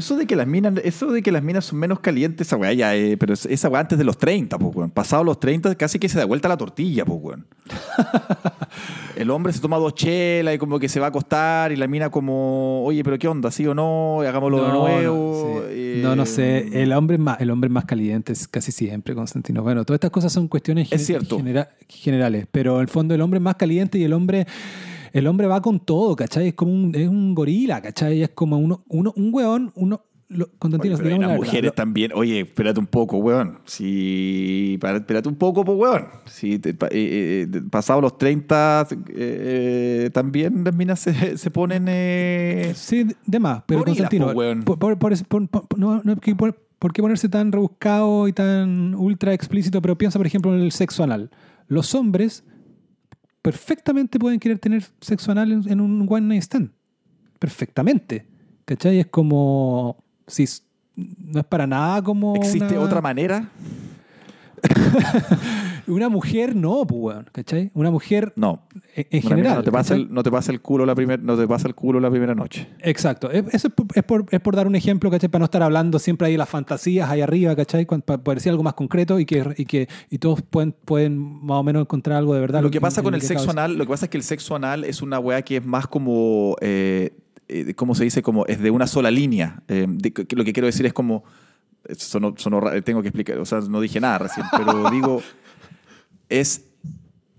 Eso de que las minas, eso de que las minas son menos calientes, esa weá ya, eh, pero esa weá antes de los 30, pues weón. Pasado los 30 casi que se da vuelta la tortilla, pues weón. el hombre se toma dos chelas y como que se va a acostar y la mina como, oye, pero qué onda, sí o no, hagámoslo de nuevo. Eh, no, no, sé, el hombre, más, el hombre más caliente es casi siempre, Constantino. Bueno, todas estas cosas son cuestiones generales, pero en el fondo el hombre es más caliente y el hombre el hombre va con todo, ¿cachai? Es como un, es un gorila, ¿cachai? Es como uno, uno, un weón, uno, Constantino, oye, las mujeres también, oye, espérate un poco, weón. Si, espérate un poco, pues, weón. Si te, eh, eh, pasado los 30, eh, también las minas se, se ponen. sí, de más, pero Constantino, por, por, por, no, no, ¿por qué ponerse tan rebuscado y tan ultra explícito? Pero piensa, por ejemplo, en el sexo anal. Los hombres perfectamente pueden querer tener sexo anal en, un one night stand. Perfectamente. ¿Cachai? Es como. Si no es para nada como. ¿Existe otra manera? Una mujer no, pues, weón, ¿cachai? Una mujer No. en, general. no te pasa el, no te pasa el culo la primer, no te pasa el culo la primera noche. Exacto. Es- Eso es por, es por- es por dar un ejemplo, ¿cachai? Para no estar hablando siempre ahí de las fantasías ahí arriba, ¿cachai? Para decir algo más concreto y que, y que y todos pueden, pueden más o menos encontrar algo de verdad. Lo que pasa con el sexo anal, lo que pasa es que el sexo anal es una weá que es más como, eh, eh, ¿cómo se dice? Como es de una sola línea. Eh, de- lo que quiero decir es como, sonó, sonó tengo que explicar, o sea, no dije nada recién, pero digo, es,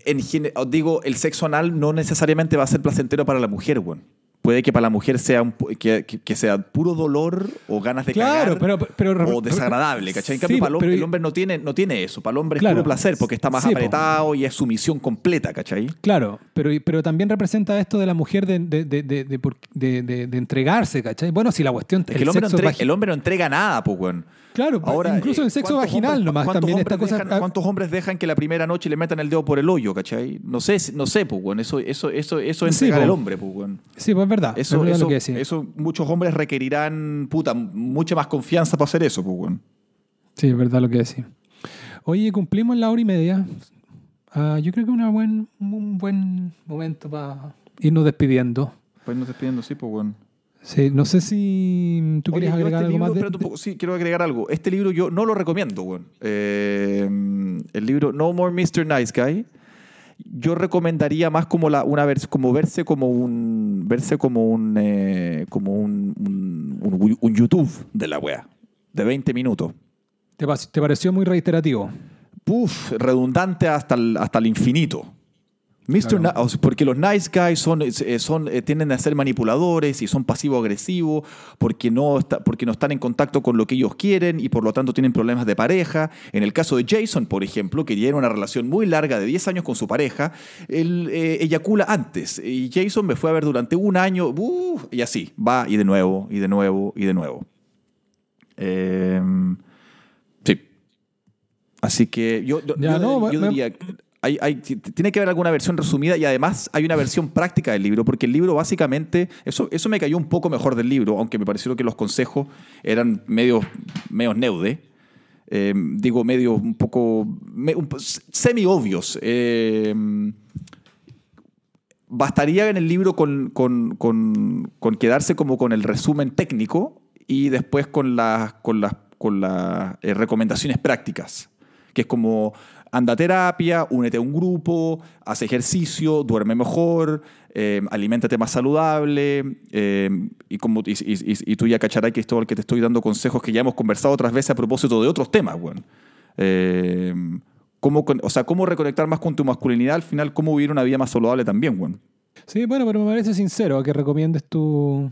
en digo, el sexo anal no necesariamente va a ser placentero para la mujer, weón. Puede que para la mujer sea un que, que- sea puro dolor o ganas de Claro, cagar pero- pero- o desagradable, ¿cachai? En Sí, cambio, para el hombre, el hombre no tiene, no tiene eso. Para el hombre es Claro. puro placer porque está más Sí, po. apretado y es sumisión completa, ¿cachai? Claro, pero, pero también representa esto de la mujer de, de, de, de, entregarse, ¿cachai? Bueno, si la cuestión... Es que el hombre, no entrega, el hombre no entrega nada, pues, weón. Claro, Ahora, incluso eh, el sexo ¿cuántos vaginal hombres- nomás ¿cuántos también esta hombres cosa... dejan- ¿Cuántos hombres dejan que la primera noche le metan el dedo por el hoyo, cachai? No sé, no sé, pues. Eso, eso, eso, eso es Sí, entregar po. al hombre, pues. Sí, pues es verdad. Eso, es verdad eso, lo que decía. eso, muchos hombres requerirán, puta, mucha más confianza para hacer eso, pues. Sí, es verdad lo que decía. Oye, cumplimos la hora y media. Ah, yo creo que es una buen, un buen momento para irnos despidiendo. Pues nos despidiendo, sí, pues, weón. Sí, no sé si tú quieres agregar este algo libro, más de, sí, quiero agregar algo. Este libro yo no lo recomiendo, weón. Eh, el libro No More Mr. Nice Guy. Yo recomendaría más como la una vers- como verse como un verse como un eh, como un, un, un- un YouTube de la wea de 20 minutos. ¿Te, pas- te pareció muy reiterativo? Puf, redundante hasta el, hasta el infinito. Mr. Claro. Ni- o sea, porque los nice guys son, eh, son, eh, tienden a ser manipuladores y son pasivo-agresivos porque, no está- porque no están en contacto con lo que ellos quieren y por lo tanto tienen problemas de pareja. En el caso de Jason, por ejemplo, que tiene una relación muy larga de 10 años con su pareja, él eh, eyacula antes y Jason me fue a ver durante un año uf, y así, va y de nuevo, y de nuevo, y de nuevo. Em, sí. Así que yo, yo- Ya, yo- no, yo me- diría, tiene que haber alguna versión resumida y además hay una versión práctica del libro, porque el libro básicamente, eso, eso me cayó un poco mejor del libro, aunque me pareció que los consejos eran medio, medio neude. Eh, digo, medio un poco, po- semi-obvios. Eh, bastaría en el libro con, con- con- con quedarse como con el resumen técnico y después con las con las con las eh, recomendaciones prácticas, que es como anda a terapia, únete a un grupo, haz ejercicio, duerme mejor, eh, aliméntate más saludable, eh, y, como, y, tú ya cacharás, Cristóbal, que te estoy dando consejos que ya hemos conversado otras veces a propósito de otros temas, weón. Eh, cómo, o sea, cómo reconectar más con tu masculinidad, al final, cómo vivir una vida más saludable también, weón. Sí, bueno, pero me parece sincero que recomiendes tú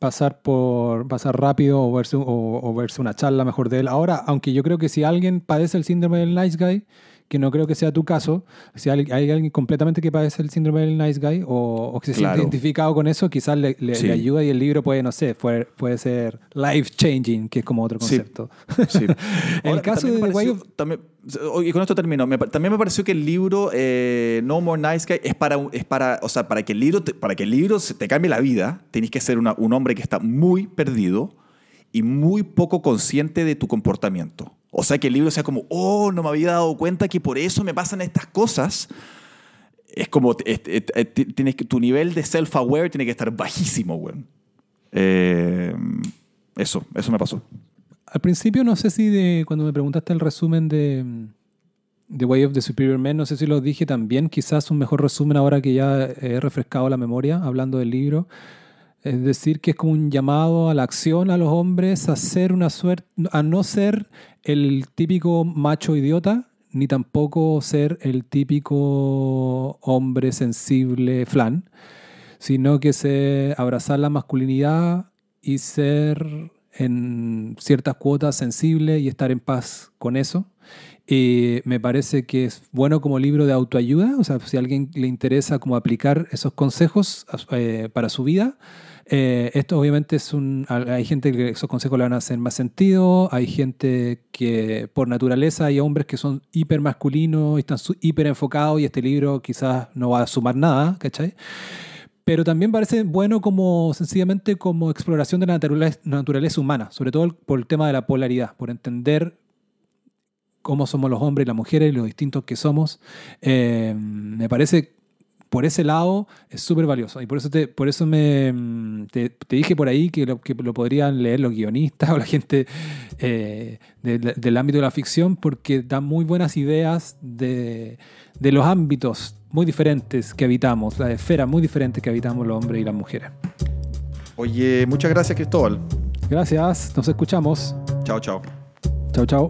pasar por pasar rápido o verse, o verse una charla mejor de él. Ahora, aunque yo creo que si alguien padece el síndrome del nice guy, que no creo que sea tu caso, si hay, hay alguien completamente que padece el síndrome del nice guy o, o que se siente Claro. identificado con eso, quizás le, le- Sí. le ayuda y el libro puede, no sé, puede, puede ser life changing, que es como otro concepto. Sí. El Ahora, caso de Way of- también- y con esto termino. Me también me pareció que el libro eh, No More Nice Guy es para, es para, o sea, para que el libro, te, para que el libro se te cambie la vida, tenés que ser una- un hombre que está muy perdido y muy poco consciente de tu comportamiento. O sea, que el libro sea como, oh, no me había dado cuenta que por eso me pasan estas cosas. Es como, es- es- es- tienes que, tu nivel de self-aware tiene que estar bajísimo, güey. Eh, eso, eso me pasó. Al principio no sé si de cuando me preguntaste el resumen de The Way of the Superior Man, no sé si lo dije también, quizás un mejor resumen ahora que ya he refrescado la memoria hablando del libro. Es decir, que es como un llamado a la acción a los hombres a ser una suerte, a no ser el típico macho idiota, ni tampoco ser el típico hombre sensible flan, sino que se abrazar la masculinidad y ser en ciertas cuotas sensible y estar en paz con eso. Eh, me parece que es bueno como libro de autoayuda, o sea, si a alguien le interesa como aplicar esos consejos eh, para su vida, eh, esto obviamente es un... Hay gente que esos consejos le van a hacer más sentido, hay gente que por naturaleza hay hombres que son hiper masculinos y están hiper enfocados y este libro quizás no va a sumar nada, ¿cachai? Pero también parece bueno como sencillamente como exploración de la naturaleza, naturaleza humana, sobre todo por el tema de la polaridad, por entender cómo somos los hombres y las mujeres los distintos que somos. Eh, me parece por ese lado es súper valioso. Y por eso, te, por eso me, te, dije por ahí que lo, que lo podrían leer los guionistas o la gente eh, del ámbito de la ficción, porque da muy buenas ideas de, de los ámbitos muy diferentes que habitamos, las esferas muy diferentes que habitamos los hombres y las mujeres. Oye, muchas gracias Cristóbal. Gracias, nos escuchamos. Chao, chao. Chao, chao.